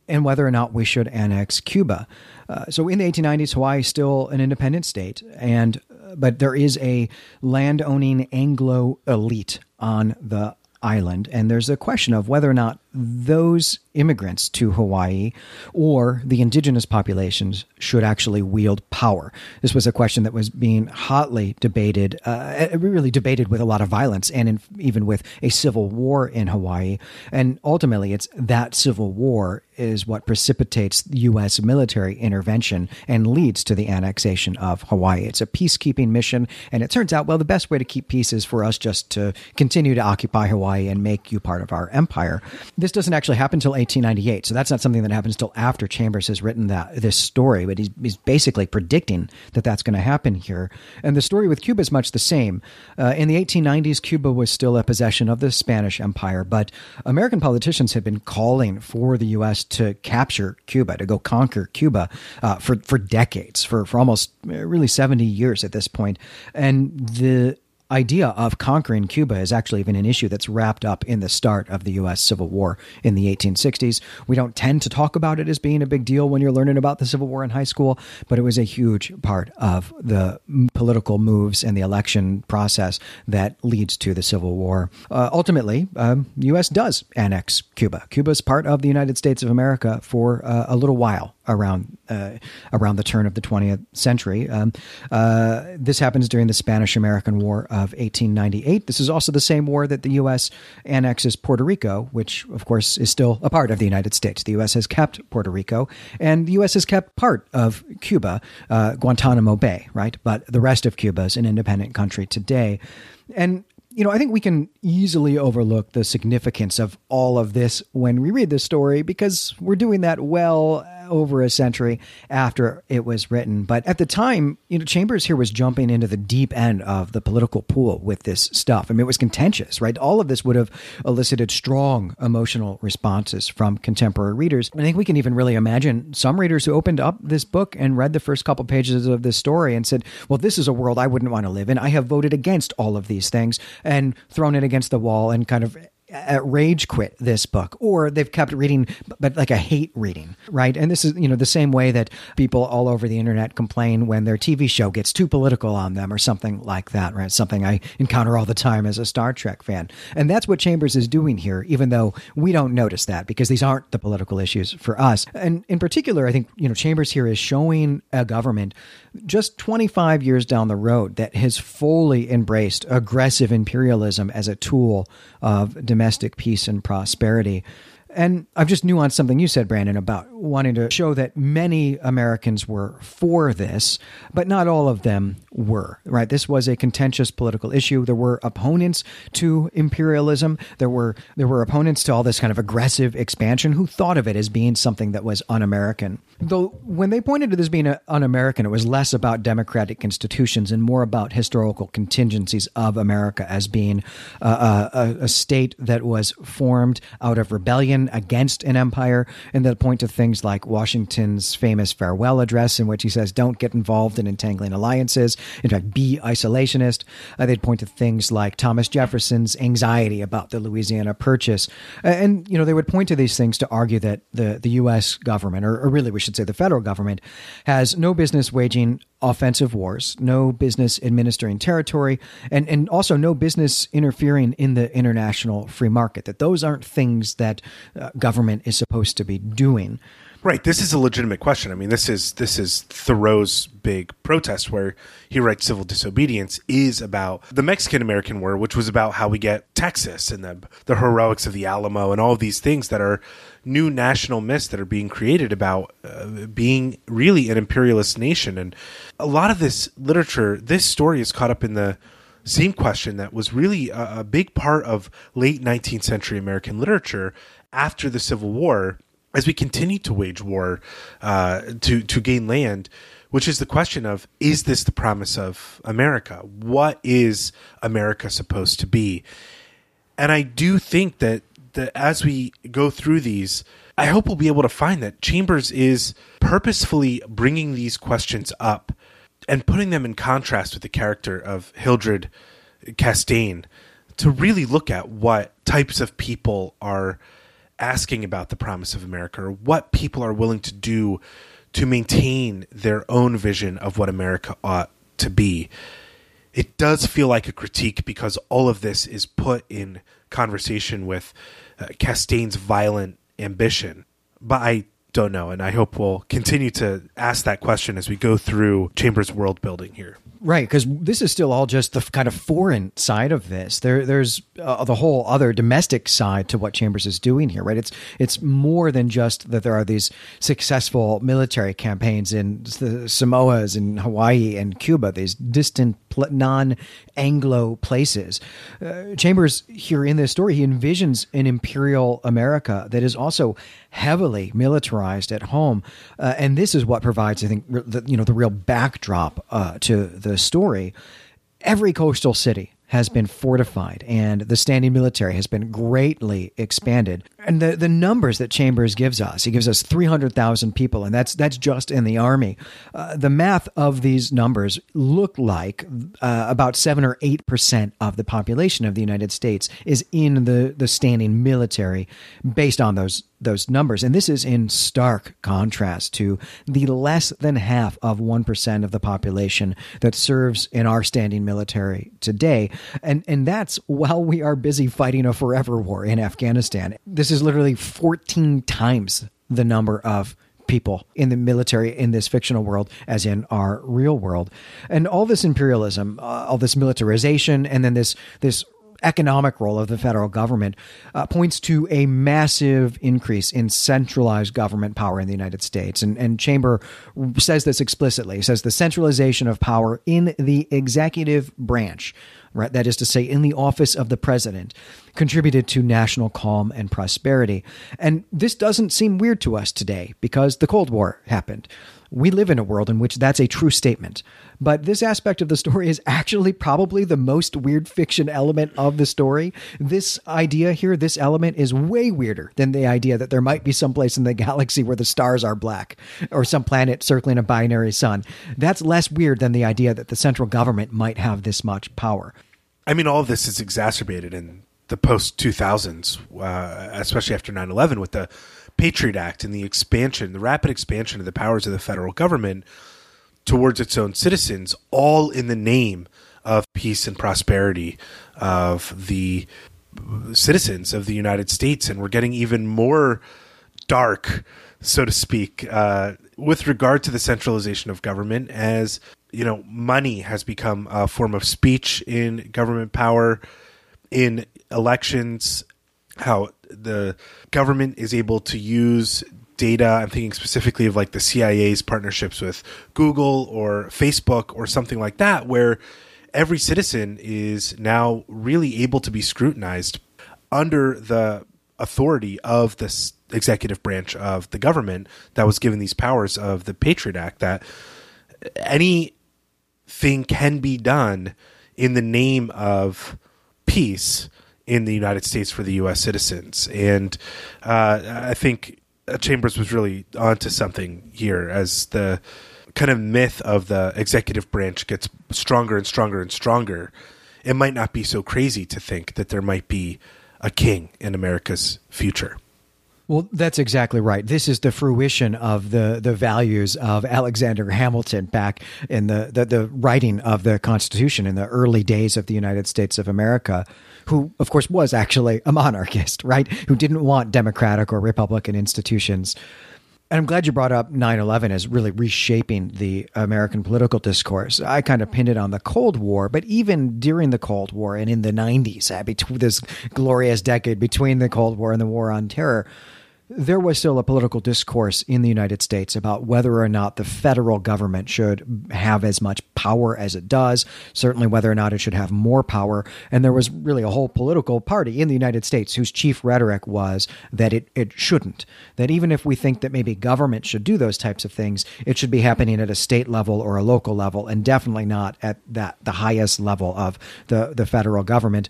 and whether or not we should annex Cuba. Uh, so in the 1890s, Hawaii is still an independent state, and uh, but there is a land-owning Anglo elite on the island, and there's a question of whether or not those immigrants to Hawaii or the indigenous populations should actually wield power. This was a question that was being hotly debated, uh, really debated with a lot of violence and in, even with a civil war in Hawaii. And ultimately, it's that civil war is what precipitates U.S. military intervention and leads to the annexation of Hawaii. It's a peacekeeping mission, and it turns out, well, the best way to keep peace is for us just to continue to occupy Hawaii and make you part of our empire. This doesn't actually happen until 1898, so that's not something that happens until after Chambers has written that this story. But he's, he's basically predicting that that's going to happen here. And the story with Cuba is much the same. Uh, in the 1890s, Cuba was still a possession of the Spanish Empire, but American politicians had been calling for the U.S. to capture Cuba, to go conquer Cuba uh, for for decades, for for almost uh, really 70 years at this point, and the idea of conquering Cuba is actually even an issue that's wrapped up in the start of the U.S. Civil War in the 1860s. We don't tend to talk about it as being a big deal when you're learning about the Civil War in high school, but it was a huge part of the political moves and the election process that leads to the Civil War. Uh, ultimately, um, U.S. does annex Cuba. Cuba is part of the United States of America for uh, a little while around uh, around the turn of the 20th century. Um, uh, this happens during the Spanish American War of 1898. This is also the same war that the U.S. annexes Puerto Rico, which, of course, is still a part of the United States. The U.S. has kept Puerto Rico, and the U.S. has kept part of Cuba, uh, Guantanamo Bay, right? But the rest of Cuba is an independent country today. And you know, I think we can easily overlook the significance of all of this when we read this story because we're doing that well over a century after it was written. But at the time, you know, Chambers here was jumping into the deep end of the political pool with this stuff. I mean, it was contentious, right? All of this would have elicited strong emotional responses from contemporary readers. I think we can even really imagine some readers who opened up this book and read the first couple pages of this story and said, well, this is a world I wouldn't want to live in. I have voted against all of these things and thrown it against the wall and kind of Uh, rage quit this book or they've kept reading but like a hate reading right? And this is you know the same way that people all over the internet complain when their tv show gets too political on them or something like that right? Something i encounter all the time as a star trek fan. And that's what chambers is doing here even though we don't notice that because these aren't the political issues for us. And in particular i think you know chambers here is showing a government just 25 years down the road that has fully embraced aggressive imperialism as a tool of domestic peace and prosperity. And I've just nuanced something you said, Brandon, about wanting to show that many Americans were for this, but not all of them were, right? This was a contentious political issue. There were opponents to imperialism. There were there were opponents to all this kind of aggressive expansion who thought of it as being something that was un-American. Though when they pointed to this being un-American, it was less about democratic institutions and more about historical contingencies of America as being a, a, a state that was formed out of rebellion against an empire, and they'll point to things like Washington's famous farewell address, in which he says, "Don't get involved in entangling alliances. In fact, be isolationist." Uh, they'd point to things like Thomas Jefferson's anxiety about the Louisiana Purchase, and you know they would point to these things to argue that the the U.S. government, or, or really we should say the federal government, has no business waging offensive wars, no business administering territory, and, and also no business interfering in the international free market. That those aren't things that uh, government is supposed to be doing. Right. This is a legitimate question. I mean, this is this is Thoreau's big protest where he writes civil disobedience is about the Mexican American War, which was about how we get Texas and the the heroics of the Alamo and all of these things that are new national myths that are being created about uh, being really an imperialist nation. And a lot of this literature, this story is caught up in the same question that was really a, a big part of late 19th century American literature after the Civil War as we continue to wage war uh, to to gain land, which is the question of is this the promise of America? What is America supposed to be? And I do think that that as we go through these, I hope we'll be able to find that Chambers is purposefully bringing these questions up and putting them in contrast with the character of Hildred Castaigne to really look at what types of people are asking about the promise of America or what people are willing to do to maintain their own vision of what America ought to be. It does feel like a critique because all of this is put in conversation with uh, Castaigne's violent ambition. But I don't know, and I hope we'll continue to ask that question as we go through Chambers' world building here. Right, because this is still all just the kind of foreign side of this. There, there's uh, the whole other domestic side to what Chambers is doing here. Right, it's it's more than just that there are these successful military campaigns in the Samoas and Hawaii and Cuba, these distant non-Anglo places. Uh, Chambers here in this story, he envisions an imperial America that is also heavily militarized at home, uh, and this is what provides, I think, the, you know, the real backdrop uh, to the story. Every coastal city has been fortified and the standing military has been greatly expanded. And the, the numbers that Chambers gives us, he gives us 300,000 people, and that's, that's just in the Army. Uh, the math of these numbers look like uh, about 7 or 8% of the population of the United States is in the, the standing military based on those those numbers. And this is in stark contrast to the less than half of 1% of the population that serves in our standing military today. And, and that's while we are busy fighting a forever war in Afghanistan. This is literally 14 times the number of people in the military in this fictional world as in our real world. And all this imperialism uh, all this militarization and then this this economic role of the federal government uh, points to a massive increase in centralized government power in the United States. And, and Chamber says this explicitly. He says the centralization of power in the executive branch right? That is to say, in the office of the president, contributed to national calm and prosperity. And this doesn't seem weird to us today because the Cold War happened. We live in a world in which that's a true statement. But this aspect of the story is actually probably the most weird fiction element of the story. This idea here, this element, is way weirder than the idea that there might be some place in the <laughs> galaxy where the stars are black or some planet circling a binary sun. That's less weird than the idea that the central government might have this much power. I mean, all of this is exacerbated in the post 2000s, uh, especially after 9 11 with the Patriot Act and the expansion, the rapid expansion of the powers of the federal government towards its own citizens, all in the name of peace and prosperity of the citizens of the United States. And we're getting even more dark, so to speak, uh, with regard to the centralization of government as you know money has become a form of speech in government power in elections how the government is able to use data. I'm thinking specifically of like the CIA's partnerships with Google or Facebook or something like that, where every citizen is now really able to be scrutinized under the authority of this executive branch of the government that was given these powers of the Patriot Act that anything can be done in the name of peace in the United States for the U.S. citizens. And uh, I think Chambers was really onto something here as the kind of myth of the executive branch gets stronger and stronger and stronger. It might not be so crazy to think that there might be a king in America's future. Well, that's exactly right. This is the fruition of the, the values of Alexander Hamilton back in the, the, the writing of the Constitution in the early days of the United States of America, who, of course, was actually a monarchist, <laughs> right? Who didn't want democratic or republican institutions. And I'm glad you brought up 9 11 as really reshaping the American political discourse. I kind of pinned it on the Cold War, but even during the Cold War and in the 90s, uh, between this glorious decade between the Cold War and the War on Terror, there was still a political discourse in the United States about whether or not the federal government should have as much power as it does, certainly whether or not it should have more power. And there was really a whole political party in the United States whose chief rhetoric was that it, it shouldn't. That even if we think that maybe government should do those types of things, it should be happening at a state level or a local level, and definitely not at that the highest level of the, the federal government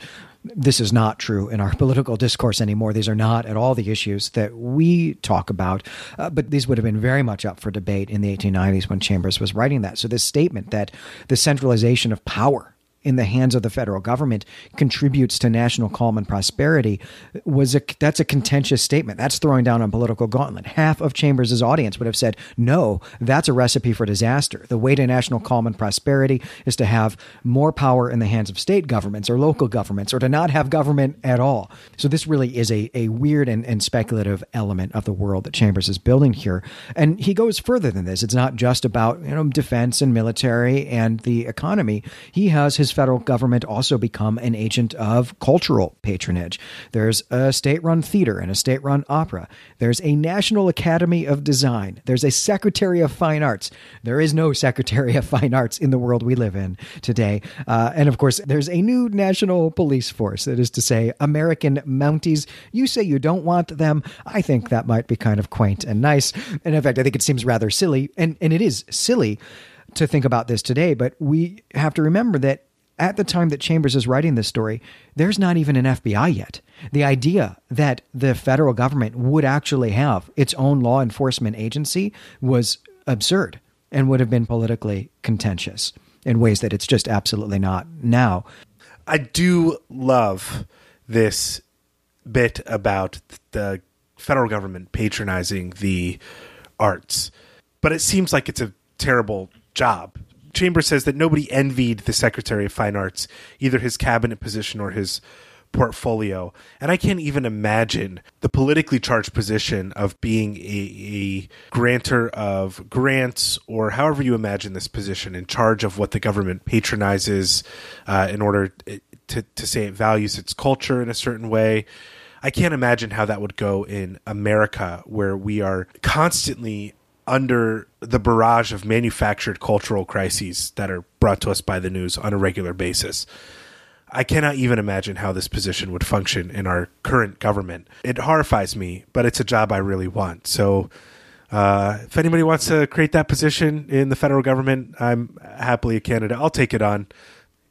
this is not true in our <laughs> political discourse anymore. These are not at all the issues that we talk about, uh, but these would have been very much up for debate in the 1890s when Chambers was writing that. So, this statement that the centralization of power in the hands of the federal government contributes to national calm and prosperity was a that's a contentious statement. That's throwing down a political gauntlet. Half of Chambers' audience would have said, "No, that's a recipe for disaster. The way to national calm and prosperity is to have more power in the hands of state governments or local governments or to not have government at all." So this really is a, a weird and, and speculative element of the world that Chambers is building here. And he goes further than this. It's not just about, you know, defense and military and the economy. He has his federal government also become an agent of cultural patronage. There's a state run theater and a state run opera. There's a National Academy of Design. There's a Secretary of Fine Arts. There is no <laughs> Secretary of Fine Arts in the world we live in today. Uh, and of course, there's a new national police force. That is to say, American Mounties. You say you don't want them. I think that might be kind of quaint and nice. And in fact, I think it seems rather silly. And, and it is silly to think about this today, but we have to remember that at the time that Chambers is writing this story, there's not even an FBI yet. The idea that the federal government would actually have its own law enforcement agency was absurd and would have been politically contentious in ways that it's just absolutely not now. I do love this bit about the federal government patronizing the arts, but it seems like it's a terrible job Chambers says that nobody envied the Secretary of Fine Arts, either his cabinet position or his portfolio. And I can't even imagine the politically charged position of being a, a, grantor of grants or however you imagine this position in charge of what the government patronizes uh, in order to, to say it values its culture in a certain way. I can't imagine how that would go in America, where we are constantly under the barrage of manufactured cultural crises that are brought to us by the news on a regular basis. I cannot even imagine how this position would function in our current government. It horrifies me, but it's a job I really want. So, uh, if anybody wants to create that position in the federal government, I'm happily a candidate. I'll take it on.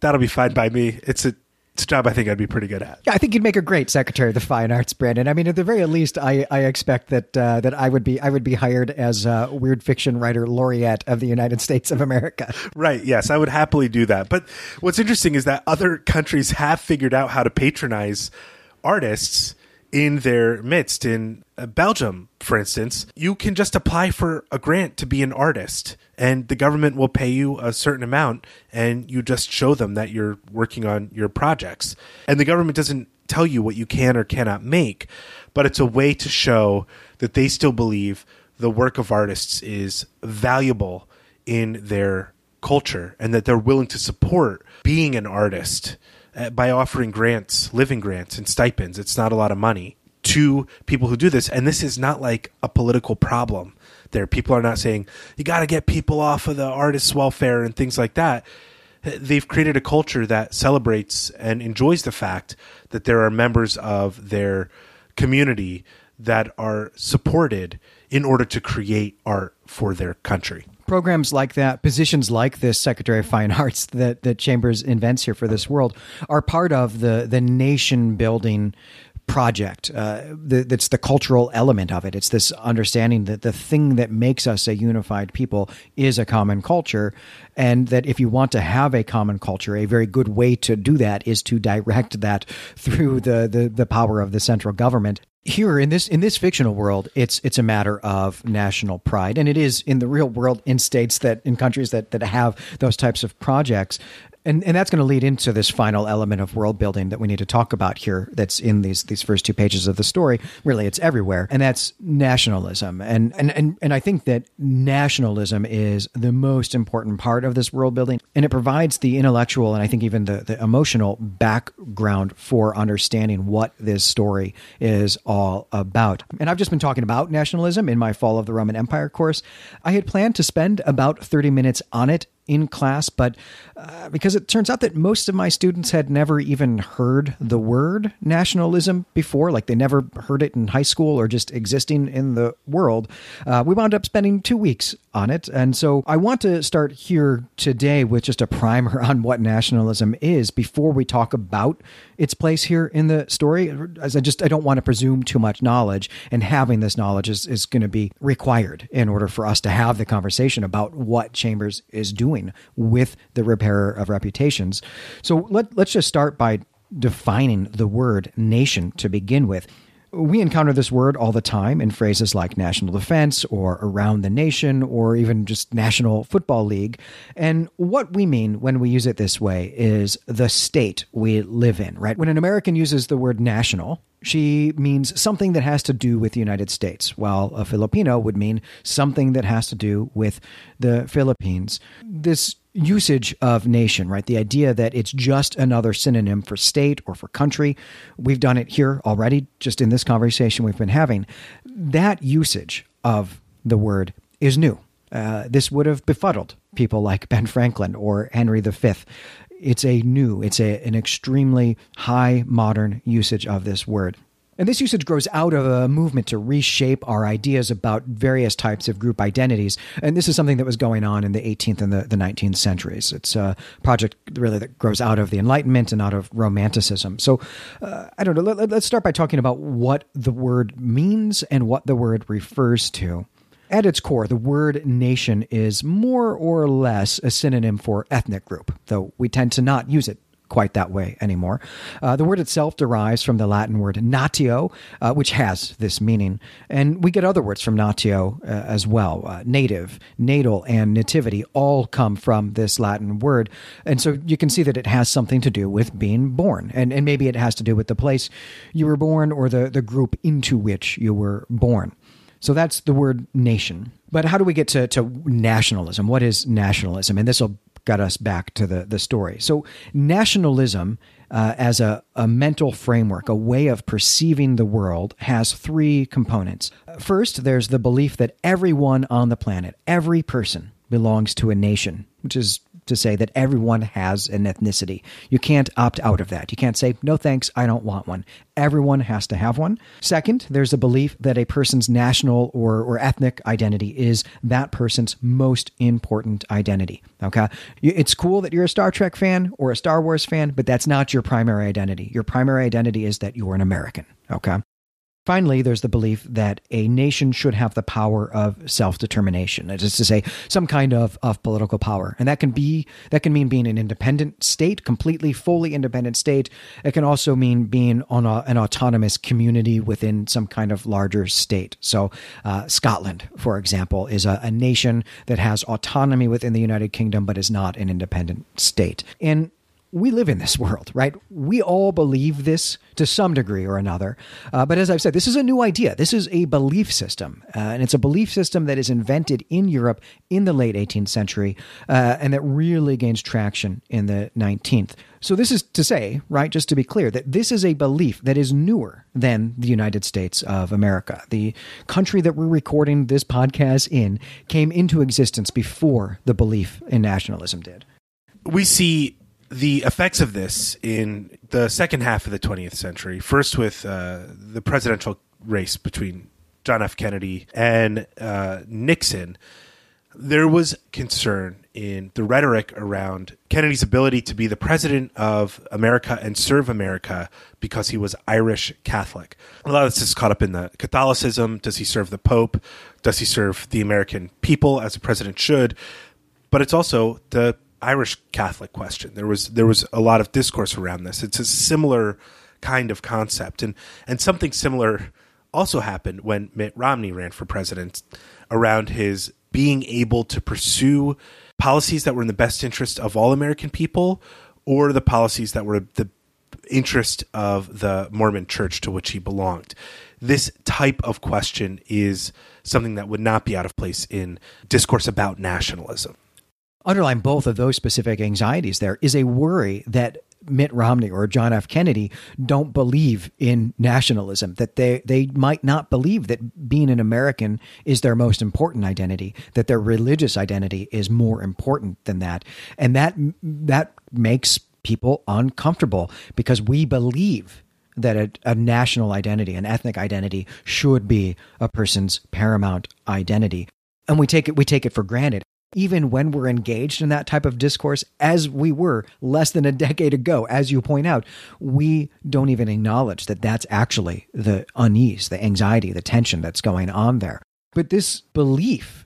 That'll be fine by me. It's a job I think I'd be pretty good at. Yeah, I think you'd make a great secretary of the fine arts, Brandon. I mean, at the very least, I, I expect that uh, that I would be I would be hired as a weird fiction writer laureate of the United States of America. Right. Yes, I would happily do that. But what's interesting is that other countries have figured out how to patronize artists in their midst. In uh, Belgium, for instance, you can just apply for a grant to be an artist, and the government will pay you a certain amount, and you just show them that you're working on your projects. And the government doesn't tell you what you can or cannot make, but it's a way to show that they still believe the work of artists is valuable in their culture and that they're willing to support being an artist Uh, by offering grants, living grants, and stipends. It's not a lot of money to people who do this. And this is not like a political problem there. People are not saying, you got to get people off of the artist's welfare and things like that. They've created a culture that celebrates and enjoys the fact that there are members of their community that are supported in order to create art for their country. Programs like that, positions like this Secretary of Fine Arts that, that Chambers invents here for this world are part of the, the nation building project. Uh, the, that's the cultural element of it. It's this understanding that the thing that makes us a unified people is a common culture, and that if you want to have a common culture, a very good way to do that is to direct that <laughs> through the the, the power of the central government here in this in this fictional world it's it's a matter of national pride. And it is in the real world in states that in countries that that have those types of projects and and that's going to lead into this final element of world building that we need to talk about here that's in these these first two pages of the story. Really it's everywhere and that's nationalism. And and and, and I think that nationalism is the most important part of this world building and it provides the intellectual and I think even the, the emotional background for understanding what this story is all about. And I've just been talking about nationalism in my fall of the Roman Empire course. I had planned to spend about 30 minutes on it in class, but uh, because it turns out that most of my students had never even heard the word nationalism before, like they never heard it in high school or just existing in the world, uh, we wound up spending two weeks on it. And so I want to start here today with just a primer <laughs> on what nationalism is before we talk about its place here in the story. As I just, I don't want to presume too much knowledge, and having this knowledge is, is going to be required in order for us to have the conversation about what Chambers is doing doing with the repairer of reputations. So let, let's just start by defining the word nation to begin with. We encounter this word all the time in phrases like national defense or around the nation or even just national football league. And what we mean when we use it this way is the state we live in, right? When an American uses the word national, she means something that has to do with the United States, while a Filipino would mean something that has to do with the Philippines. This usage of nation, right? The idea that it's just another synonym for state or for country. We've done it here already, just in this conversation we've been having. That usage of the word is new. Uh, this would have befuddled people like Ben Franklin or Henry V it's a new, it's a, an extremely high modern usage of this word. And this usage grows out of a movement to reshape our ideas about various types of group identities. And this is something that was going on in the 18th and the, the 19th centuries. It's a project really that grows out of the Enlightenment and out of Romanticism. So uh, I don't know. Let, us start by talking about what the word means and what the word refers to. At its core, the word nation is more or less a synonym for ethnic group, though we tend to not use it quite that way anymore. Uh, the word itself derives from the Latin word natio, uh, which has this meaning. And we get other words from natio uh, as well. Uh, native, natal, and nativity all come from this Latin word. And so you can see that it has something to do with being born. And, and maybe it has to do with the place you were born or the, the group into which you were born. So that's the word nation. But how do we get to, to nationalism? What is nationalism? And this will get us back to the, the story. So, nationalism uh, as a, a mental framework, a way of perceiving the world, has three components. First, there's the belief that everyone on the planet, every person, belongs to a nation, which is to say that everyone has an ethnicity. You can't opt out of that. You can't say, no thanks, I don't want one. Everyone has to have one. Second, there's a belief that a person's national or, or ethnic identity is that person's most important identity. Okay. It's cool that you're a Star Trek fan or a Star Wars fan, but that's not your primary identity. Your primary identity is that you're an American. Okay. Finally, there's the belief that a nation should have the power of self-determination. That is to say, some kind of, of political power. And that can be that can mean being an independent state, completely, fully independent state. It can also mean being on a, an autonomous community within some kind of larger state. So uh, Scotland, for example, is a, a nation that has autonomy within the United Kingdom, but is not an independent state. And we live in this world, right? We all believe this to some degree or another. Uh, but as I've said, this is a new idea. This is a belief system. Uh, and it's a belief system that is invented in Europe in the late 18th century uh, and that really gains traction in the 19th. So, this is to say, right, just to be clear, that this is a belief that is newer than the United States of America. The country that we're recording this podcast in came into existence before the belief in nationalism did. We see the effects of this in the second half of the 20th century, first with uh, the presidential race between John F. Kennedy and uh, Nixon, there was concern in the rhetoric around Kennedy's ability to be the president of America and serve America because he was Irish Catholic. A lot of this is caught up in the Catholicism. Does he serve the Pope? Does he serve the American people as a president should? But it's also the Irish Catholic question. There was there was a lot of discourse around this. It's a similar kind of concept, and and something similar also happened when Mitt Romney ran for president around his being able to pursue policies that were in the best interest of all American people or the policies that were the interest of the Mormon church to which he belonged. This type of question is something that would not be out of place in discourse about nationalism. Underlying both of those specific anxieties, there is a worry that Mitt Romney or John F. Kennedy don't believe in nationalism, that they, they might not believe that being an American is their most important identity, that their religious identity is more important than that. And that, that makes people uncomfortable because we believe that a, a, national identity, an ethnic identity, should be a person's paramount identity, and we take it we take it for granted even when we're engaged in that type of discourse, as we were less than a decade ago, as you point out, we don't even acknowledge that that's actually the unease, the anxiety, the tension that's going on there. But this belief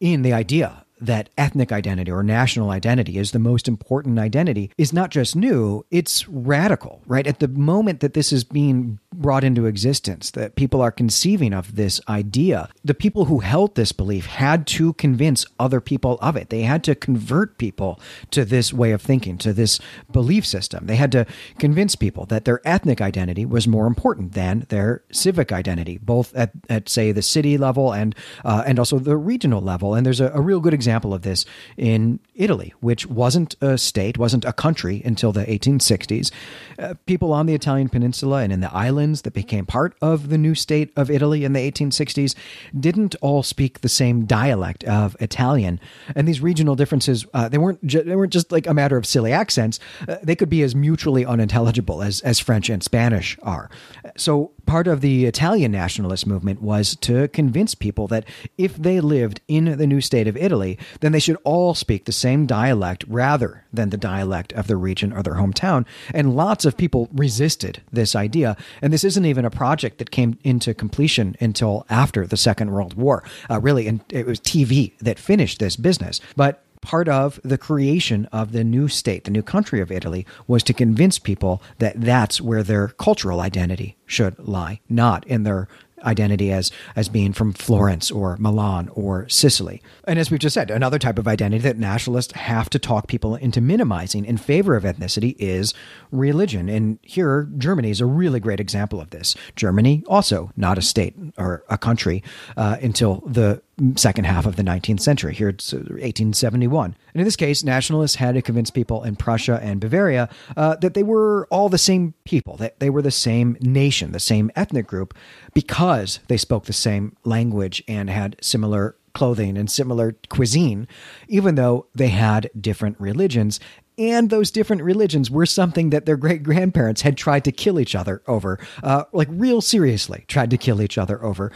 in the idea that ethnic identity or national identity is the most important identity is not just new, it's radical, right? At the moment that this is being brought into existence, that people are conceiving of this idea, the people who held this belief had to convince other people of it. They had to convert people to this way of thinking, to this belief system. They had to convince people that their ethnic identity was more important than their civic identity, both at, at say, the city level and, uh, and also the regional level. And there's a, a real good example of this in Italy, which wasn't a state, wasn't a country until the 1860s. Uh, people on the Italian peninsula and in the islands that became part of the new state of Italy in the 1860s didn't all speak the same dialect of Italian, and these regional differences uh, they weren't ju- they weren't just like a matter of silly accents. Uh, they could be as mutually unintelligible as as French and Spanish are. So part of the Italian nationalist movement was to convince people that if they lived in the new state of Italy, then they should all speak the same dialect rather than the dialect of their region or their hometown. And lots of people resisted this idea. And this isn't even a project that came into completion until after the Second World War. Uh, really, and it was TV that finished this business. But part of the creation of the new state, the new country of Italy, was to convince people that that's where their cultural identity should lie, not in their identity as as being from Florence or Milan or Sicily. And as we've just said, another type of identity that nationalists have to talk people into minimizing in favor of ethnicity is religion. And here, Germany is a really great example of this. Germany, also not a state or a country uh, until the second half of the 19th century. Here it's 1871. And in this case, nationalists had to convince people in Prussia and Bavaria uh, that they were all the same people, that they were the same nation, the same ethnic group, because they spoke the same language and had similar clothing and similar cuisine, even though they had different religions. And those different religions were something that their great grandparents had tried to kill each other over, uh, like real seriously tried to kill each other over.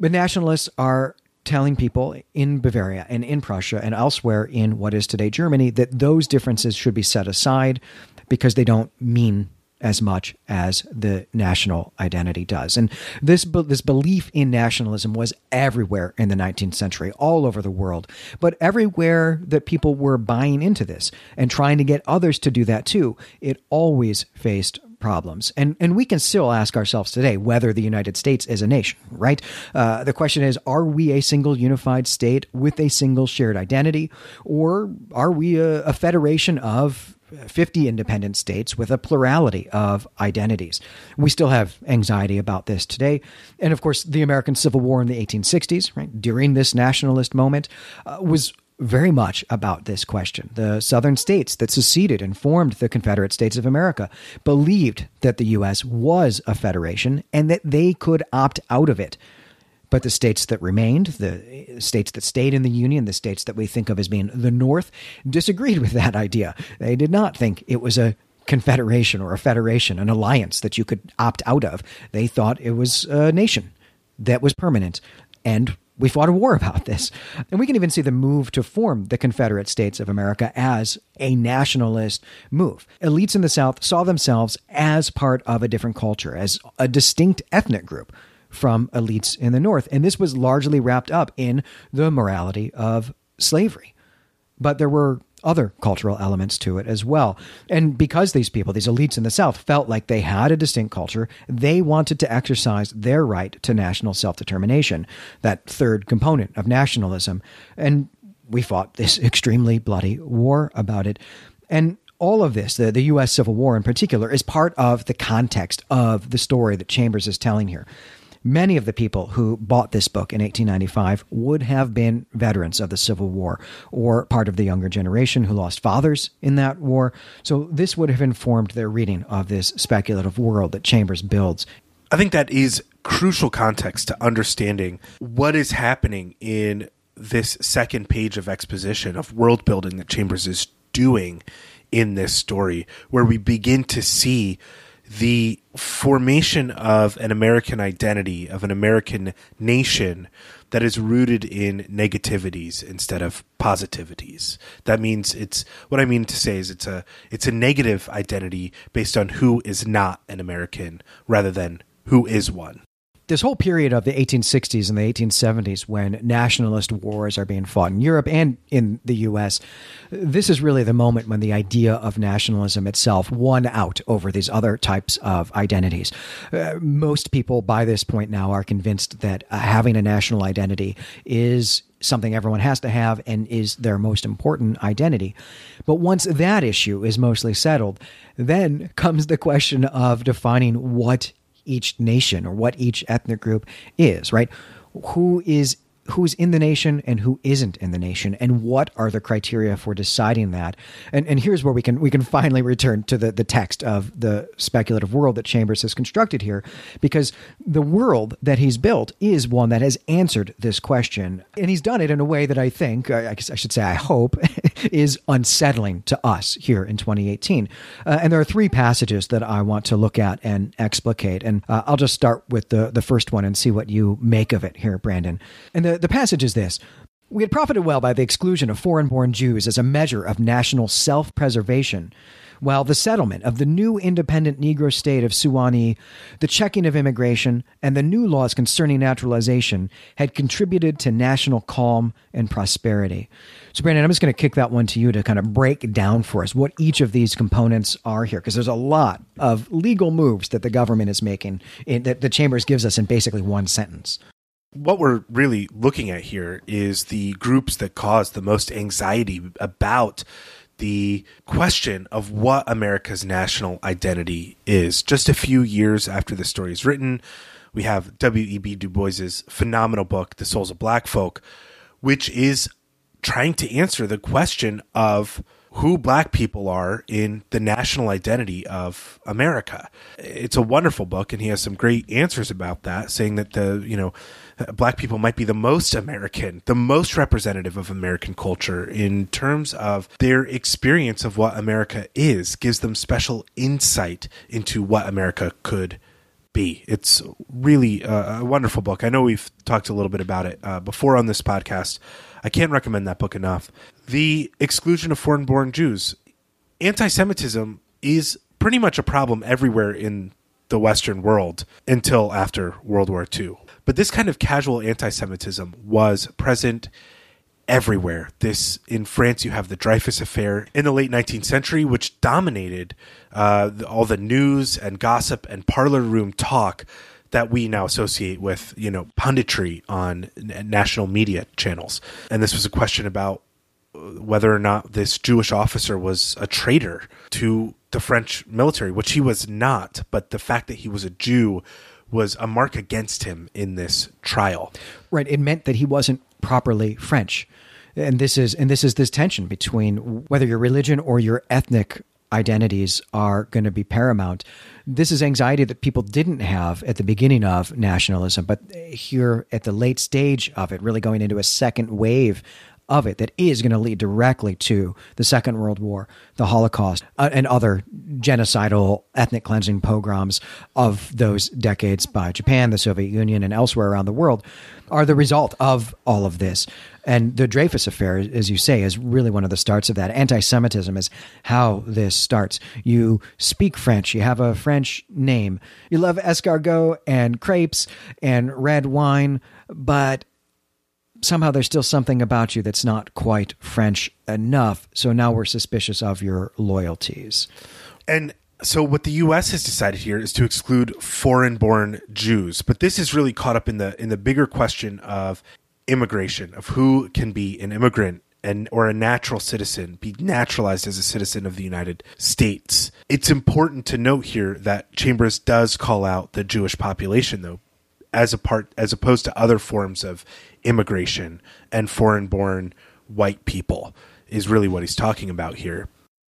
But nationalists are telling people in Bavaria and in Prussia and elsewhere in what is today Germany that those differences should be set aside because they don't mean as much as the national identity does. And this this belief in nationalism was everywhere in the 19th century, all over the world. But everywhere that people were buying into this and trying to get others to do that too, it always faced problems. And, and we can still ask ourselves today whether the United States is a nation, right? Uh, the question is are we a single unified state with a single shared identity, or are we a, a federation of 50 independent states with a plurality of identities. We still have anxiety about this today. And of course, the American Civil War in the 1860s, right, during this nationalist moment, uh, was very much about this question. The southern states that seceded and formed the Confederate States of America believed that the U.S. was a federation and that they could opt out of it. But the states that remained, the states that stayed in the Union, the states that we think of as being the North, disagreed with that idea. They did not think it was a confederation or a federation, an alliance that you could opt out of. They thought it was a nation that was permanent and we fought a war about this. And we can even see the move to form the Confederate States of America as a nationalist move. Elites in the South saw themselves as part of a different culture, as a distinct ethnic group from elites in the North. And this was largely wrapped up in the morality of slavery. But there were other cultural elements to it as well. And because these people, these elites in the South, felt like they had a distinct culture, they wanted to exercise their right to national self determination, that third component of nationalism. And we fought this <laughs> extremely bloody war about it. And all of this, the, the U.S. Civil War in particular, is part of the context of the story that Chambers is telling here. Many of the people who bought this book in 1895 would have been veterans of the Civil War or part of the younger generation who lost fathers in that war. So this would have informed their reading of this speculative world that Chambers builds. I think that is crucial context to understanding what is happening in this second page of exposition of world building that Chambers is doing in this story, where we begin to see the formation of an American identity, of an American nation that is rooted in negativities instead of positivities. That means it's what I mean to say is it's a it's a negative identity based on who is not an American rather than who is one this whole period of the 1860s and the 1870s when nationalist wars are being fought in Europe and in the US, this is really the moment when the idea of nationalism itself won out over these other types of identities. Uh, most people by this point now are convinced that uh, having a national identity is something everyone has to have and is their most important identity. But once that issue is mostly settled, then comes the question of defining what each nation or what each ethnic group is, right? Who is who's in the nation and who isn't in the nation and what are the criteria for deciding that? And and here's where we can we can finally return to the the text of the speculative world that chambers has constructed here because the world that he's built is one that has answered this question. And he's done it in a way that i think i, guess I should say i hope <laughs> is unsettling to us here in 2018 uh, and there are three passages that i want to look at and explicate. And uh, i'll just start with the the first one and see what you make of it here brandon. And the the, passage is this We had profited well by the exclusion of foreign born Jews as a measure of national self preservation, while the settlement of the new independent Negro state of Suanee, the checking of immigration, and the new laws concerning naturalization had contributed to national calm and prosperity. So, Brandon, I'm just going to kick that one to you to kind of break down for us what each of these components are here, because there's a lot of legal moves that the government is making in, that the Chambers gives us in basically one sentence what we're really looking at here is the groups that cause the most anxiety about the question of what America's national identity is. Just a few years after the story is written, we have W.E.B. Du Bois's phenomenal book, The Souls of Black Folk, which is trying to answer the question of who black people are in the national identity of America. It's a wonderful book and he has some great answers about that saying that the, you know, black people might be the most American, the most representative of American culture in terms of their experience of what America is, gives them special insight into what America could be. It's really a, a wonderful book. I know we've talked a little bit about it uh, before on this podcast. I can't recommend that book enough. The exclusion of foreign born Jews. Anti Semitism is pretty much a problem everywhere in the Western world until after World War II. But this kind of casual anti Semitism was present everywhere. This in France, you have the Dreyfus Affair in the late 19th century, which dominated uh, all the news and gossip and parlor room talk that we now associate with, you know, punditry on national media channels. And this was a question about uh, whether or not this Jewish officer was a traitor to the French military, which he was not. But the fact that he was a Jew was a mark against him in this trial. Right. It meant that he wasn't properly French. And this is and this is this tension between whether your religion or your ethnic identities are going to be paramount. This is anxiety that people didn't have at the beginning of nationalism, but here at the late stage of it, really going into a second wave of it that is going to lead directly to the Second World War, the Holocaust, uh, and other genocidal ethnic cleansing pogroms of those decades by Japan, the Soviet Union, and elsewhere around the world are the result of all of this. And the Dreyfus affair, as you say, is really one of the starts of that. Anti Semitism is how this starts. You speak French, you have a French name, you love escargot and crepes and red wine, but somehow there's still something about you that's not quite French enough. So now we're suspicious of your loyalties. And so what the US has decided here is to exclude foreign-born Jews, but this is really caught up in the in the bigger question of immigration, of who can be an immigrant and or a natural citizen, be naturalized as a citizen of the United States. It's important to note here that Chambers does call out the Jewish population though as a part as opposed to other forms of immigration and foreign-born white people is really what he's talking about here.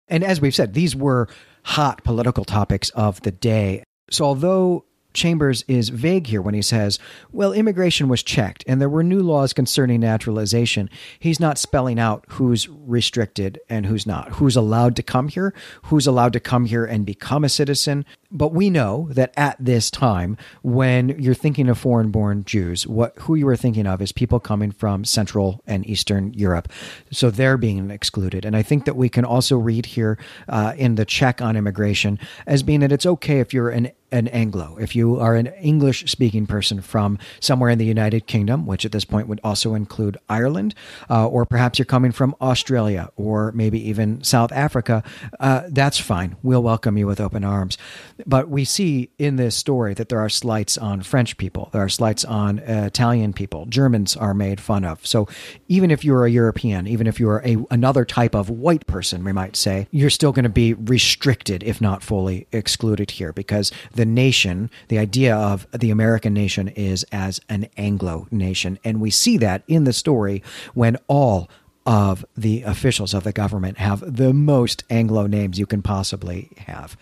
And as we've said, these were hot political topics of the day. So although Chambers is vague here when he says, well, immigration was checked and there were new laws concerning naturalization. He's not spelling out who's restricted and who's not, who's allowed to come here, who's allowed to come here and become a citizen. But we know that at this time, when you're thinking of foreign born Jews, what who you are thinking of is people coming from Central and Eastern Europe. So they're being excluded. And I think that we can also read here uh, in the check on immigration as being that it's okay if you're an an Anglo. If you are an English speaking person from somewhere in the United Kingdom, which at this point would also include Ireland, uh, or perhaps you're coming from Australia or maybe even South Africa, uh, that's fine. We'll welcome you with open arms. But we see in this story that there are slights on French people, there are slights on uh, Italian people, Germans are made fun of. So even if you're a European, even if you're a another type of white person, we might say, you're still going to be restricted, if not fully excluded here, because the nation, the idea of the American nation is as an Anglo nation. And we see that in the story when all of the officials of the government have the most Anglo names you can possibly have.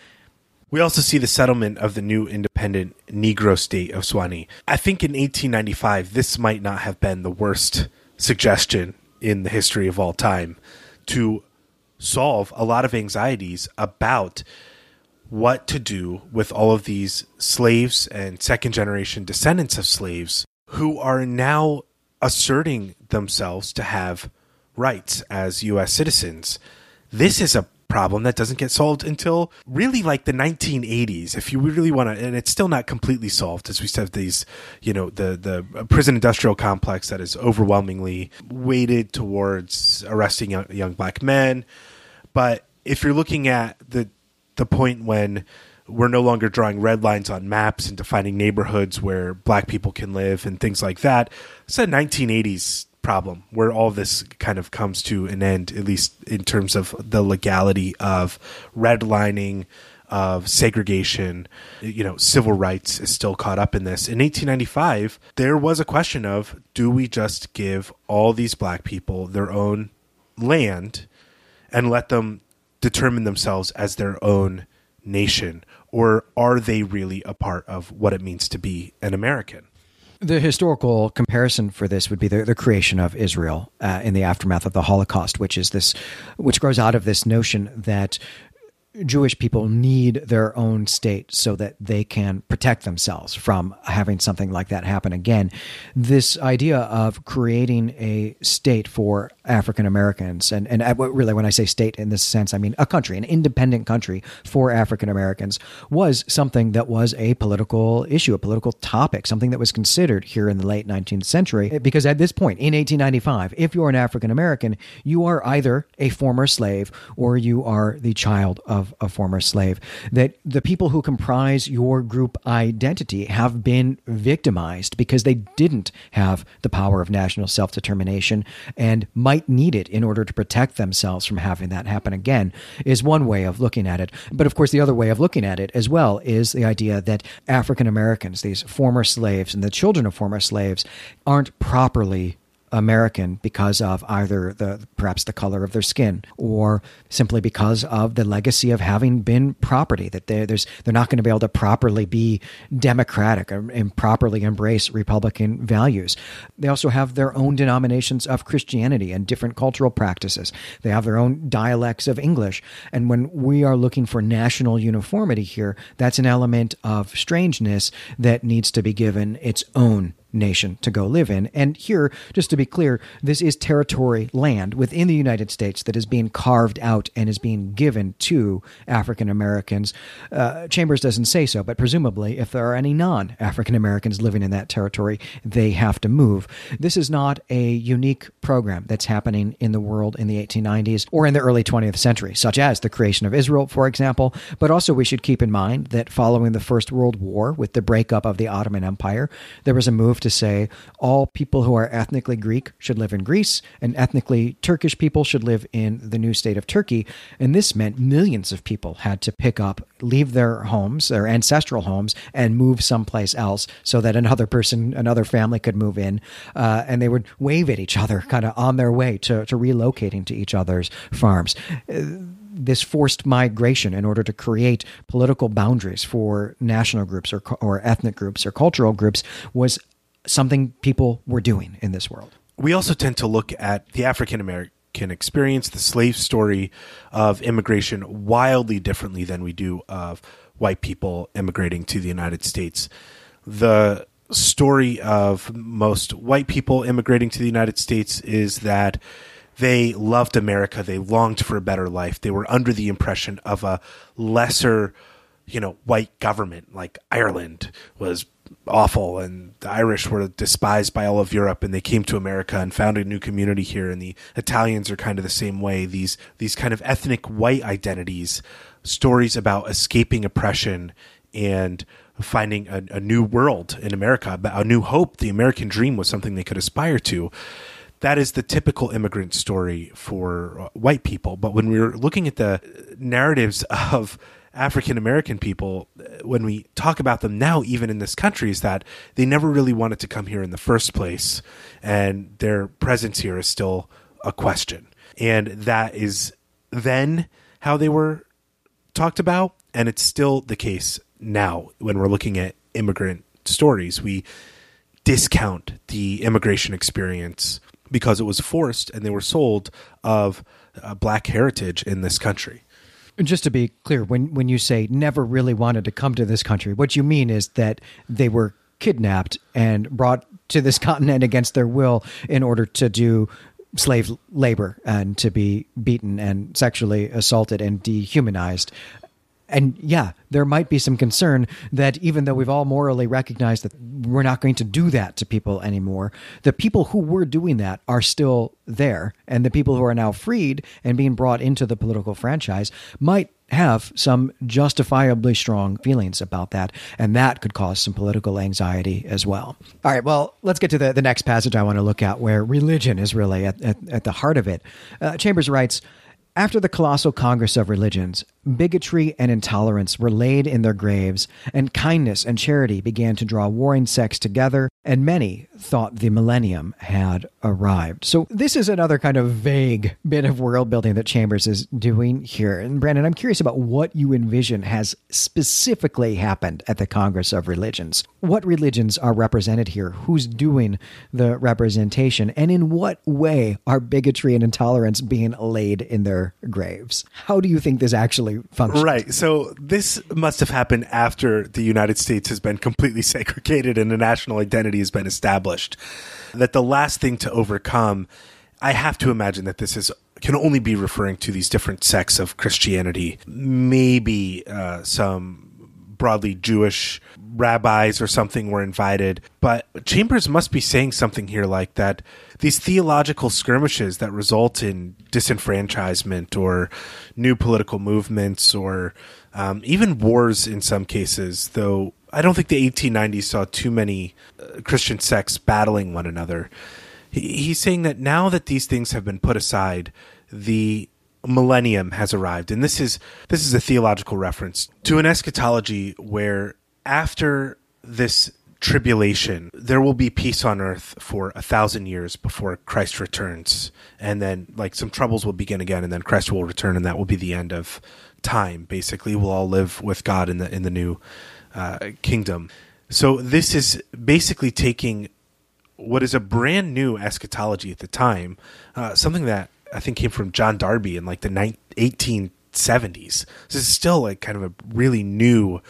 We also see the settlement of the new independent Negro state of Suanee. I think in 1895, this might not have been the worst suggestion in the history of all time to solve a lot of anxieties about what to do with all of these slaves and second generation descendants of slaves who are now asserting themselves to have rights as U.S. citizens. This is a problem that doesn't get solved until really like the 1980s if you really want to and it's still not completely solved as we said these you know the the prison industrial complex that is overwhelmingly weighted towards arresting young, young black men. But if you're looking at the the point when we're no longer drawing red lines on maps and defining neighborhoods where black people can live and things like that a 1980s problem where all this kind of comes to an end, at least in terms of the legality of redlining, of segregation, you know, civil rights is still caught up in this. In 1895, there was a question of do we just give all these black people their own land and let them determine themselves as their own nation? Or are they really a part of what it means to be an American? The historical comparison for this would be the, the creation of Israel uh, in the aftermath of the Holocaust, which is this, which grows out of this notion that Jewish people need their own state so that they can protect themselves from having something like that happen again. This idea of creating a state for African Americans, and, and uh, really, when I say state in this sense, I mean a country, an independent country for African Americans, was something that was a political issue, a political topic, something that was considered here in the late 19th century. Because at this point, in 1895, if you're an African American, you are either a former slave or you are the child of of a former slave, that the people who comprise your group identity have been victimized because they didn't have the power of national self determination and might need it in order to protect themselves from having that happen again, is one way of looking at it. But of course, the other way of looking at it as well is the idea that African Americans, these former slaves and the children of former slaves, aren't properly American because of either the perhaps the color of their skin or simply because of the legacy of having been property that they, there's they're not going to be able to properly be democratic and properly embrace Republican values. They also have their own denominations of Christianity and different cultural practices. They have their own dialects of English, and when we are looking for national uniformity here, that's an element of strangeness that needs to be given its own nation to go live in. And here, just to be clear, this is territory land within the United States that is being carved out and is being given to African Americans. Uh, Chambers doesn't say so, but presumably, if there are any non African Americans living in that territory, they have to move. This is not a unique program that's happening in the world in the 1890s or in the early 20th century, such as the creation of Israel, for example. But also, we should keep in mind that following the First World War, with the breakup of the Ottoman Empire, there was a move to say all people who are ethnically Greek should live in Greece and ethnically Turkish people should live in the new state of Turkey. And this meant millions of people had to pick up, leave their homes, their ancestral homes, and move someplace else so that another person, another family could move in. Uh, and they would wave at each other kind of on their way to, to relocating to each other's farms. Uh, this forced migration in order to create political boundaries for national groups or, or ethnic groups or cultural groups was something people were doing in this world. We also tend to look at the African American experience, the slave story of immigration, wildly differently than we do of white people immigrating to the United States. The story of most white people immigrating to the United States is that they loved America. They longed for a better life. They were under the impression of a lesser, you know, white government like Ireland was awful and the Irish were despised by all of Europe and they came to America and found a new community here and the Italians are kind of the same way. These these kind of ethnic white identities stories about escaping oppression and finding a, a new world in America a new hope. The American dream was something they could aspire to. That is the typical immigrant story for uh, white people. But when we're looking at the narratives of African American people, when we talk about them now, even in this country, is that they never really wanted to come here in the first place, and their presence here is still a question. And that is then how they were talked about, and it's still the case now when we're looking at immigrant stories. We discount the immigration experience because it was forced and they were sold of uh, black heritage in this country. Just to be clear, when when you say never really wanted to come to this country, what you mean is that they were kidnapped and brought to this <laughs> continent against their will in order to do slave labor and to be beaten and sexually assaulted and dehumanized and yeah, there might be some concern that even though we've all morally recognized that we're not going to do that to people anymore, the people who were doing that are still there. And the people who are now freed and being brought into the political franchise might have some justifiably strong feelings about that. And that could cause some political anxiety as well. All right, well, let's get to the, the next passage I want to look at where religion is really at, at, at the heart of it. Uh, Chambers writes, after the colossal Congress of Religions, bigotry and intolerance were laid in their graves, and kindness and charity began to draw warring sects together, and many thought the millennium had arrived. So, this is another kind of vague bit of world building that Chambers is doing here. And, Brandon, I'm curious about what you envision has specifically happened at the Congress of Religions. What religions are represented here? Who's doing the representation? And in what way are bigotry and intolerance being laid in their graves? How do you think this actually functions? Right. So, this must have happened after the United States has been completely <laughs> segregated and a national identity has been established. That the last thing to overcome, I have to imagine that this is can only be referring to these different sects of Christianity, maybe uh, some broadly Jewish rabbis or something were invited. But Chambers must be saying something here like that these theological skirmishes that result in disenfranchisement or new political movements or um, even wars in some cases, though I don't think the 1890s saw too many uh, Christian sects battling one another. He, he's saying that now that these things have been put aside, the millennium has arrived, and this is this is a theological reference to an eschatology where after this tribulation. There will be peace on earth for a thousand years before Christ returns. And then, like, some troubles will begin again, and then Christ will return, and that will be the end of time. Basically, we'll all live with God in the in the new uh, kingdom. So this is basically taking what is a brand new eschatology at the time, uh, something that I think came from John Darby in like the 1870s. This is still like kind of a really new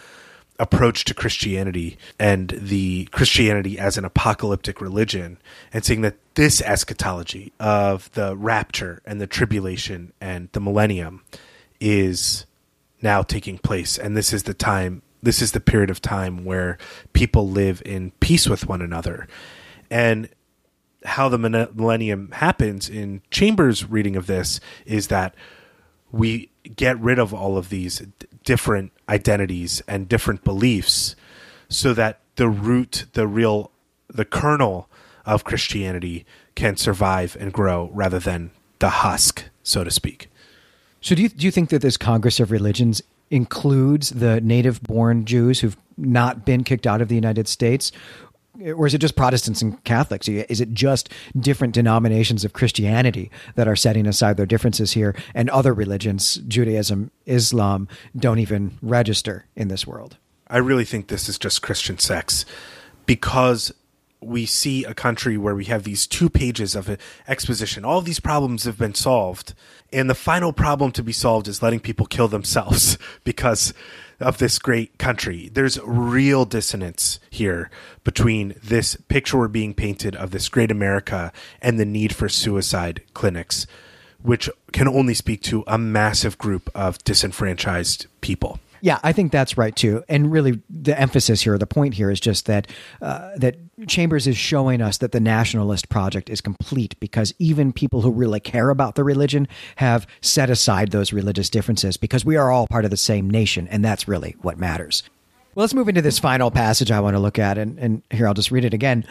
approach to Christianity and the Christianity as an apocalyptic religion, and seeing that this eschatology of the rapture and the tribulation and the millennium is now taking place, and this is the time. This is the period of time where people live in peace with one another. And how the millennium happens in Chambers' reading of this is that we get rid of all of these different identities and different beliefs so that the root, the real, the kernel of Christianity can survive and grow rather than the husk, so to speak. So, do you, do you think that this Congress of Religions includes the native born Jews who've not been kicked out of the United States? Or is it just Protestants and Catholics? Is it just different denominations of Christianity that are setting aside their differences here, and other religions, Judaism, Islam, don't even register in this world? I really think this is just Christian sects because we see a country where we have these two pages of exposition. All of these problems have been solved, and the final problem to be solved is letting people kill themselves <laughs> because of this great country. There's real dissonance here between this picture we're being painted of this great America and the need for suicide clinics, which can only speak to a massive group of disenfranchised people. Yeah, I think that's right too. And really, the emphasis here, the point here, is just that uh, that Chambers is showing us that the nationalist project is complete because even people who really care about the religion have set aside those religious differences because we are all part of the same nation, and that's really what matters. Well, let's move into this final passage I want to look at, and, and here I'll just read it again.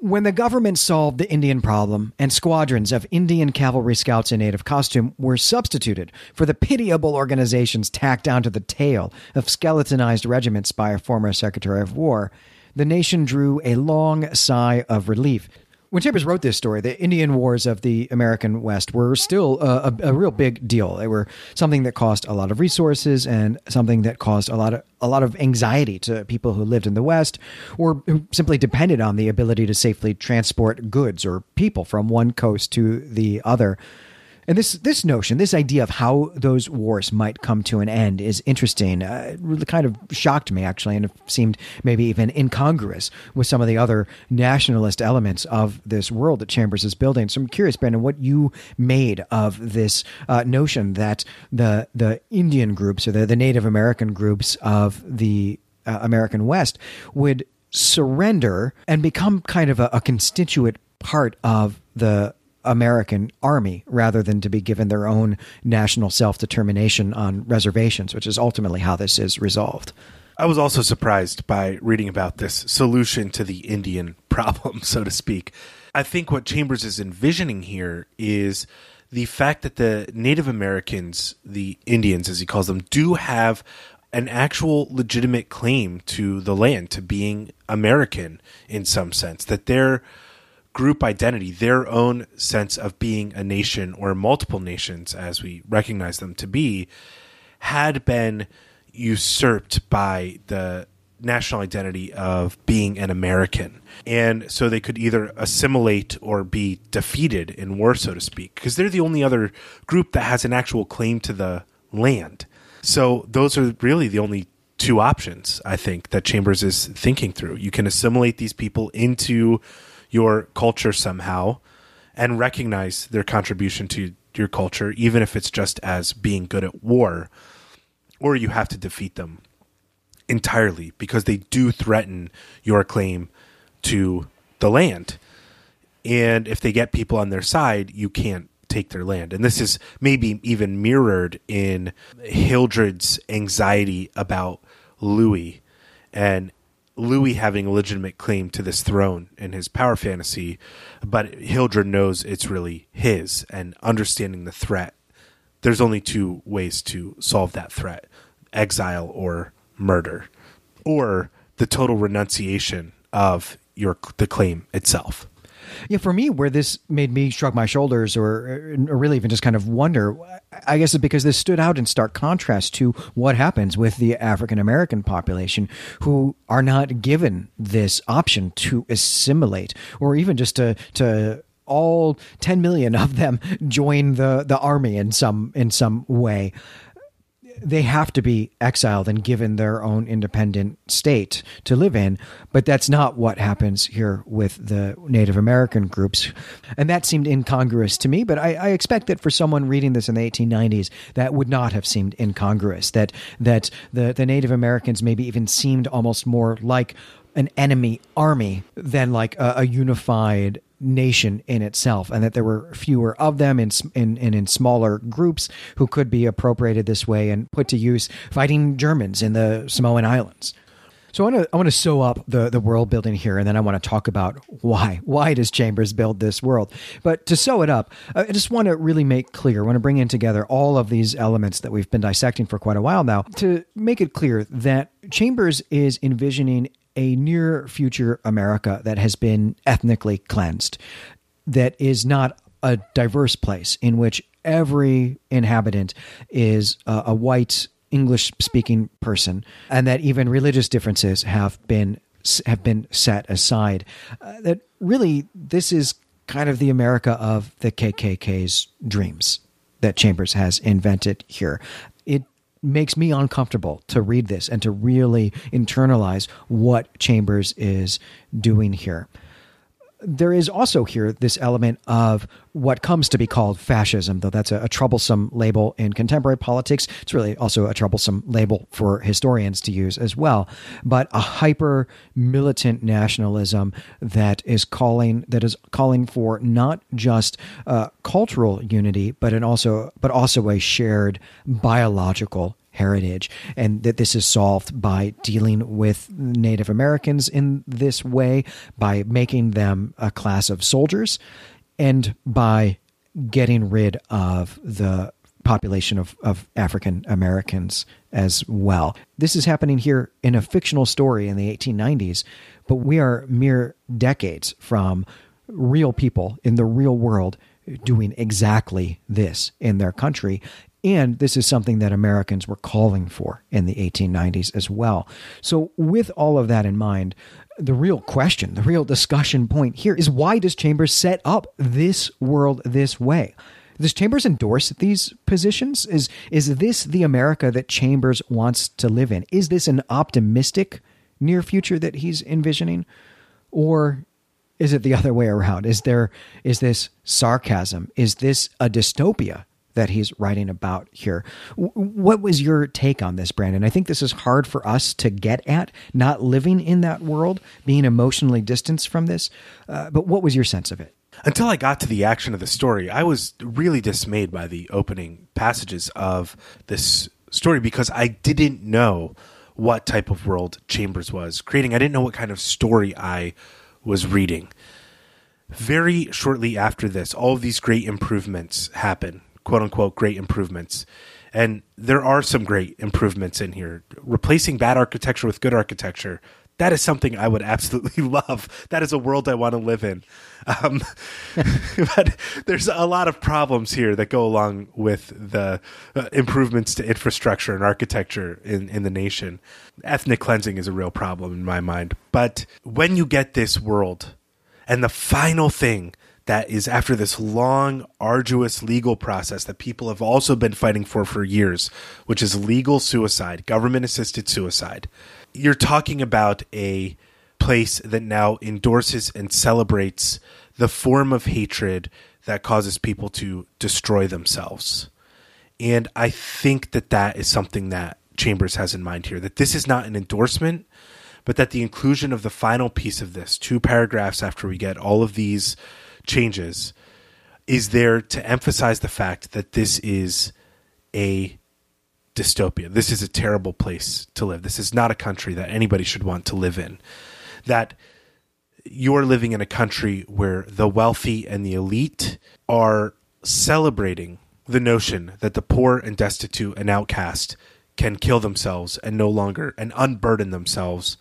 When the government solved the Indian problem and squadrons of Indian cavalry scouts in native costume were substituted for the pitiable organizations tacked onto the tail of skeletonized regiments by a former Secretary of War, the nation drew a long sigh of relief when Chambers wrote this story, the Indian Wars of the American West were still a, a, a, real big deal. They were something that cost a lot of resources and something that caused a lot of a lot of anxiety to people who lived in the West or who simply depended on the ability to safely transport goods or people from one coast to the other. And this this notion, this idea of how those wars might come to an end is interesting. Uh, it really kind of shocked me actually, and it seemed maybe even incongruous with some of the other nationalist elements of this world that Chambers is building. So I'm curious, Brandon, what you made of this uh, notion that the the Indian groups or the, the Native American groups of the uh, American West would surrender and become kind of a, a constituent part of the American army rather than to be given their own national self determination on reservations, which is ultimately how this is resolved. I was also surprised by reading about this solution to the Indian <laughs> problem, so to speak. I think what Chambers is envisioning here is the fact that the Native Americans, the Indians as he calls them, do have an actual legitimate claim to the land, to being American in some sense, that they're group identity, their own sense of being a nation or multiple nations, as we recognize them to be, had been usurped by the national identity of being an American. And so they could either assimilate or be defeated in war, so to speak, because they're the only other group that has an actual claim to the land. So those are really the only two options, I think, that Chambers is thinking through. You can assimilate these people into your culture somehow and recognize their contribution to your culture, even if it's just as being good at war, or you have to defeat them entirely because they do threaten your claim to the land. And if they get people on their side, you can't take their land. And this is maybe even mirrored in Hildred's anxiety about Louis and Louis having a legitimate claim to this throne in his power fantasy, but Hildred knows it's really his and understanding the threat. There's only two ways to solve that threat exile or murder, or the total renunciation of your the claim itself. Yeah, for me, where this made me shrug my shoulders or, or really even just kind of wonder, I guess it's because this stood out in stark contrast to what happens with the African American population who are not given this option to assimilate or even just to, to all 10 million of them <laughs> join the, the army in some, in some way they have to be exiled and given their own independent state to live in. But that's not what happens here with the Native American groups. And that seemed incongruous to me. But I, I expect that for someone reading this in the 1890s, that would not have seemed incongruous. That that the, the Native Americans maybe even seemed almost more like an enemy army than like a, a unified nation in itself, and that there were fewer of them in, in, in, in smaller groups who could be appropriated this way and put to use fighting Germans in the Samoan Islands. So I want to I want to sew up the the world building here, and then I want to talk about why why does Chambers build this world. But to sew it up, uh, I just want to really make clear. I want to bring in together all of these elements that we've been dissecting for quite a while now to make it clear that Chambers is envisioning a near future America that has been ethnically cleansed, that is not a diverse place in which every inhabitant is a, white English speaking person, and that even religious differences have been have been set aside. Uh, that really, this is kind of the America of the KKK's dreams that Chambers has invented here. It makes me uncomfortable to read this and to really internalize what Chambers is doing here. There is also here this element of what comes to be called fascism, though that's a, a, troublesome label in contemporary politics. It's really also a troublesome label for historians to use as well. But a hyper militant nationalism that is calling that is calling for not just uh, cultural unity, but an also but also a shared biological heritage, and that this is solved by dealing with Native Americans in this way, by making them a class of soldiers, and by getting rid of the population of, of African Americans as well. This is happening here in a fictional story in the 1890s, but we are mere decades from real people in the real world doing exactly this in their country. And this is something that Americans were calling for in the 1890s as well. So, with all of that in mind, the real question, the real discussion point here is why does Chambers set up this world this way? Does Chambers endorse these positions? Is is this the America that Chambers wants to live in? Is this an optimistic near future that he's envisioning? Or is it the other way around? Is there is this sarcasm? Is this a dystopia that he's writing about here. What was your take on this, Brandon? I think this is hard for us to get at, not living in that world, being emotionally distanced from this. Uh, but what was your sense of it? Until I got to the action of the story, I was really dismayed by the opening passages of this story because I didn't know what type of world Chambers was creating. I didn't know what kind of story I was reading. Very shortly after this, all of these great improvements happen quote unquote great improvements. And there are some great improvements in here. Replacing bad architecture with good architecture, that is something I would absolutely <laughs> love. That is a world I want to live in. Um, <laughs> but there's a lot of problems here that go along with the uh, improvements to infrastructure and architecture in, in the nation. Ethnic cleansing is a real problem in my mind. But when you get this world, and the final thing that is after this long, arduous legal process that people have also been fighting for for years, which is legal suicide, government assisted suicide. You're talking about a place that now endorses and celebrates the form of hatred that causes people to destroy themselves. And I think that that is something that Chambers has in mind here that this is not an endorsement, but that the inclusion of the final piece of this, two paragraphs after we get all of these changes is there to emphasize the fact that this is a dystopia. This is a terrible place to live. This is not a country that anybody should want to live in. That you're living in a country where the wealthy and the elite are celebrating the notion that the poor and destitute and outcast can kill themselves and no longer and unburden themselves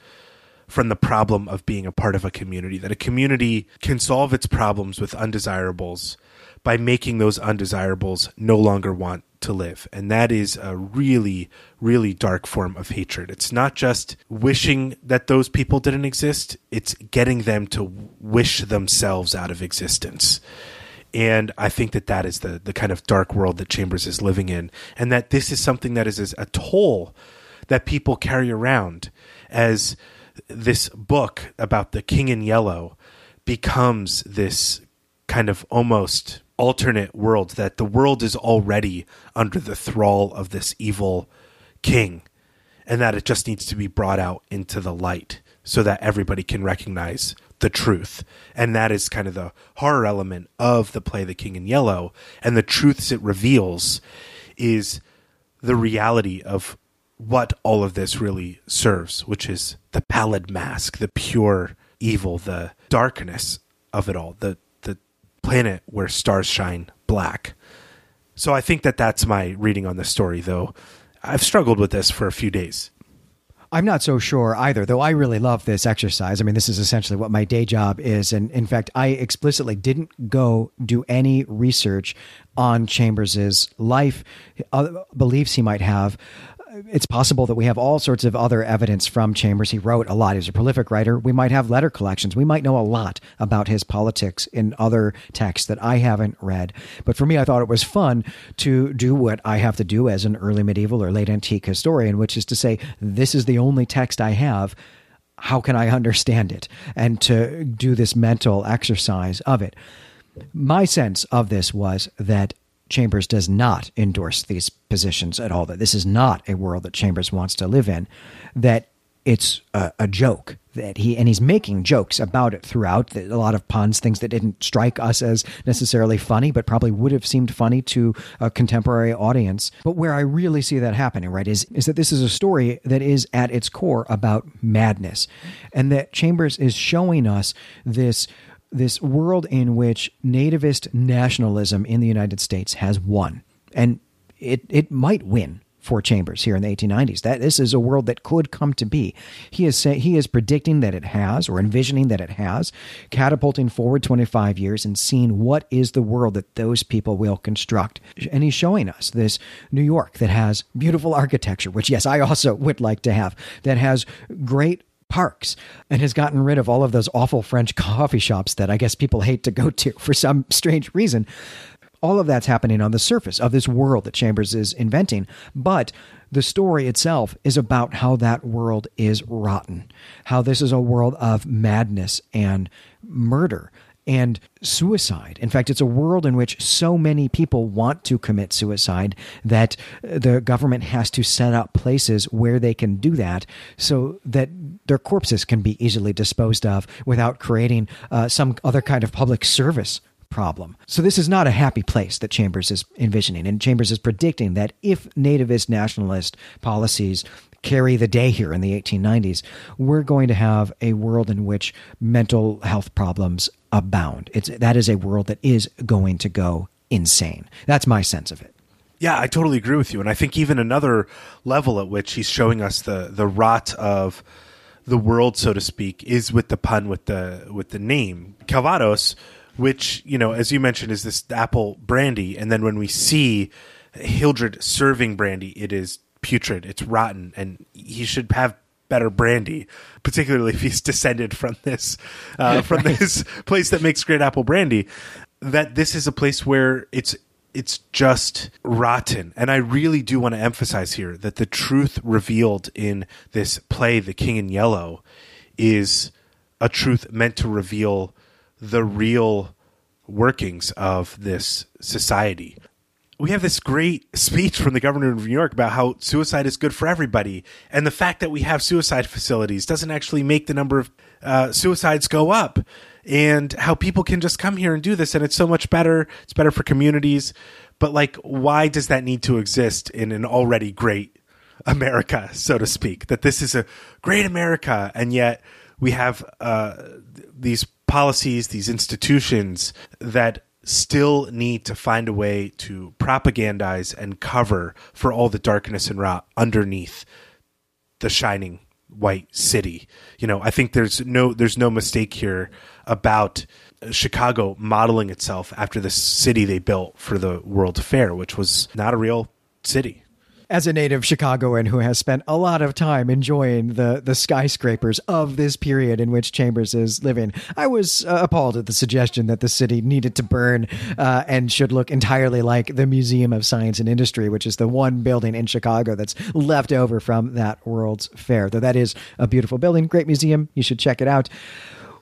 from the problem of being a part of a community. That a community can solve its problems with undesirables by making those undesirables no longer want to live. And that is a really, really dark form of hatred. It's not just wishing that those people didn't exist, it's getting them to wish themselves out of existence. And I think that that is the, the kind of dark world that Chambers is living in. And that this is something that is a toll that people carry around as this book about the king in yellow becomes this kind of almost alternate world that the world is already under the thrall of this evil king and that it just needs to be brought out into the light so that everybody can recognize the truth. And that is kind of the horror element of the play the king in yellow. And the truths it reveals is the reality of what all of this really serves which is the pallid mask the pure evil the darkness of it all the the planet where stars shine black. So I think that that's my reading on the story, though I've struggled with this for a few days. I'm not so sure either, though I really love this exercise. I mean, this is essentially what my day job is. And in fact, I explicitly didn't go do any research on Chambers's life, uh, beliefs he might have it's possible that we have all sorts of other evidence from Chambers. He wrote a lot. He's a prolific writer. We might have letter collections. We might know a lot about his politics in other texts that I haven't read. But for me, I thought it was fun to do what I have to do as an early medieval or late antique historian, which is to say, this is the only text I have. How can I understand it? And to do this mental exercise of it. My sense of this was that Chambers does not endorse these positions at all, that this is not a world that Chambers wants to live in, that it's a, a joke that he and he's making jokes about it throughout a lot of puns things that didn't strike us as necessarily funny but probably would have seemed funny to a contemporary audience. But where i really see that happening right is is that this is a story that is at its core about madness and that chambers is showing us this this world in which nativist nationalism in the United States has won. And it, it might win for Chambers here in the 1890s. That this is a world that could come to be. He is say, he is predicting that it has, or envisioning that it has, catapulting forward 25 years and seeing what is the world that those people will construct. And he's showing us this New York that has beautiful architecture, which yes, I also would like to have, that has great parks and has gotten rid of all of those awful French <laughs> coffee shops that I guess people hate to go to for some strange reason. All of that's happening on the surface of this world that Chambers is inventing. But the story itself is about how that world is rotten, how this is a world of madness and murder and suicide. In fact, it's a world in which so many people want to commit suicide that the government has to set up places where they can do that so that their corpses can be easily disposed of without creating uh, some other kind of public service problem. So this is not a happy place that Chambers is envisioning. And Chambers is predicting that if nativist nationalist policies carry the day here in the 1890s, we're going to have a world in which mental health problems abound. It's that is a world that is going to go insane. That's my sense of it. Yeah, I totally agree with you, and I think even another level at which he's showing us the the rot of the world, so to speak, is with the pun with the with the name Calvados, which you know, as you mentioned, is this apple brandy, and then when we see Hildred serving brandy, it is putrid, it's rotten, and he should have better brandy, particularly if he's descended from this uh, from right. <laughs> this place that makes great apple brandy. That this is a place where it's it's just rotten. And I really do want to emphasize here that the truth revealed in this play, The King in Yellow, is a truth meant to reveal the real workings of this society we have this great speech from the governor of New York about how suicide is good for everybody, and the fact that we have suicide facilities doesn't actually make the number of uh, suicides go up, and how people can just come here and do this, and it's so much better. It's better for communities, but like, why does that need to exist in an already great America, so to speak? That this is a great America, and yet we have uh, these policies, these institutions that still need to find a way to propagandize and cover for all the darkness and rot underneath the shining white city. You know, I think there's no there's no mistake here about Chicago modeling itself after the city they built for the World Fair, which was not a real city as a native Chicagoan who has spent a lot of time enjoying the the skyscrapers of this period in which Chambers is living, I was uh, appalled at the suggestion that the city needed to burn uh, and should look entirely like the Museum of Science and Industry, which is the one building in Chicago that's left over from that World's Fair. Though that is a beautiful building, great museum, you should check it out.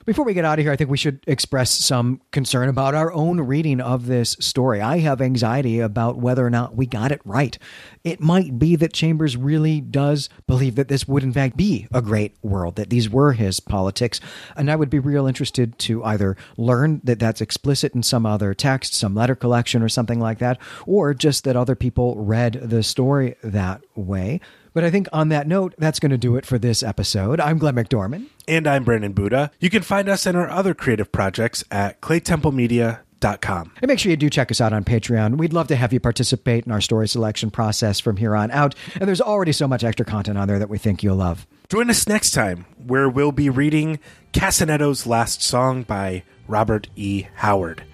Before we get out of here, I think we should express some concern about our own reading of this story. I have anxiety about whether or not we got it right. It might be that Chambers really does believe that this would, in fact, be a great world, that these were his politics. And I would be real interested to either learn that that's explicit in some other text, some letter collection, or something like that, or just that other people read the story that way. But I think on that note, that's going to do it for this episode. I'm Glenn McDorman. And I'm Brandon Buddha. You can find us and our other creative projects at claytemplemedia.com. And make sure you do check us out on Patreon. We'd love to have you participate in our story selection process from here on out. And there's already so much extra content on there that we think you'll love. Join us next time, where we'll be reading Casonetto's Last Song by Robert E. Howard.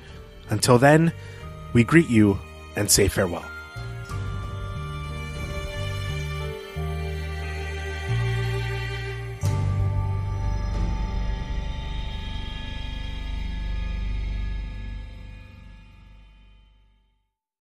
Until then, we greet you and say farewell.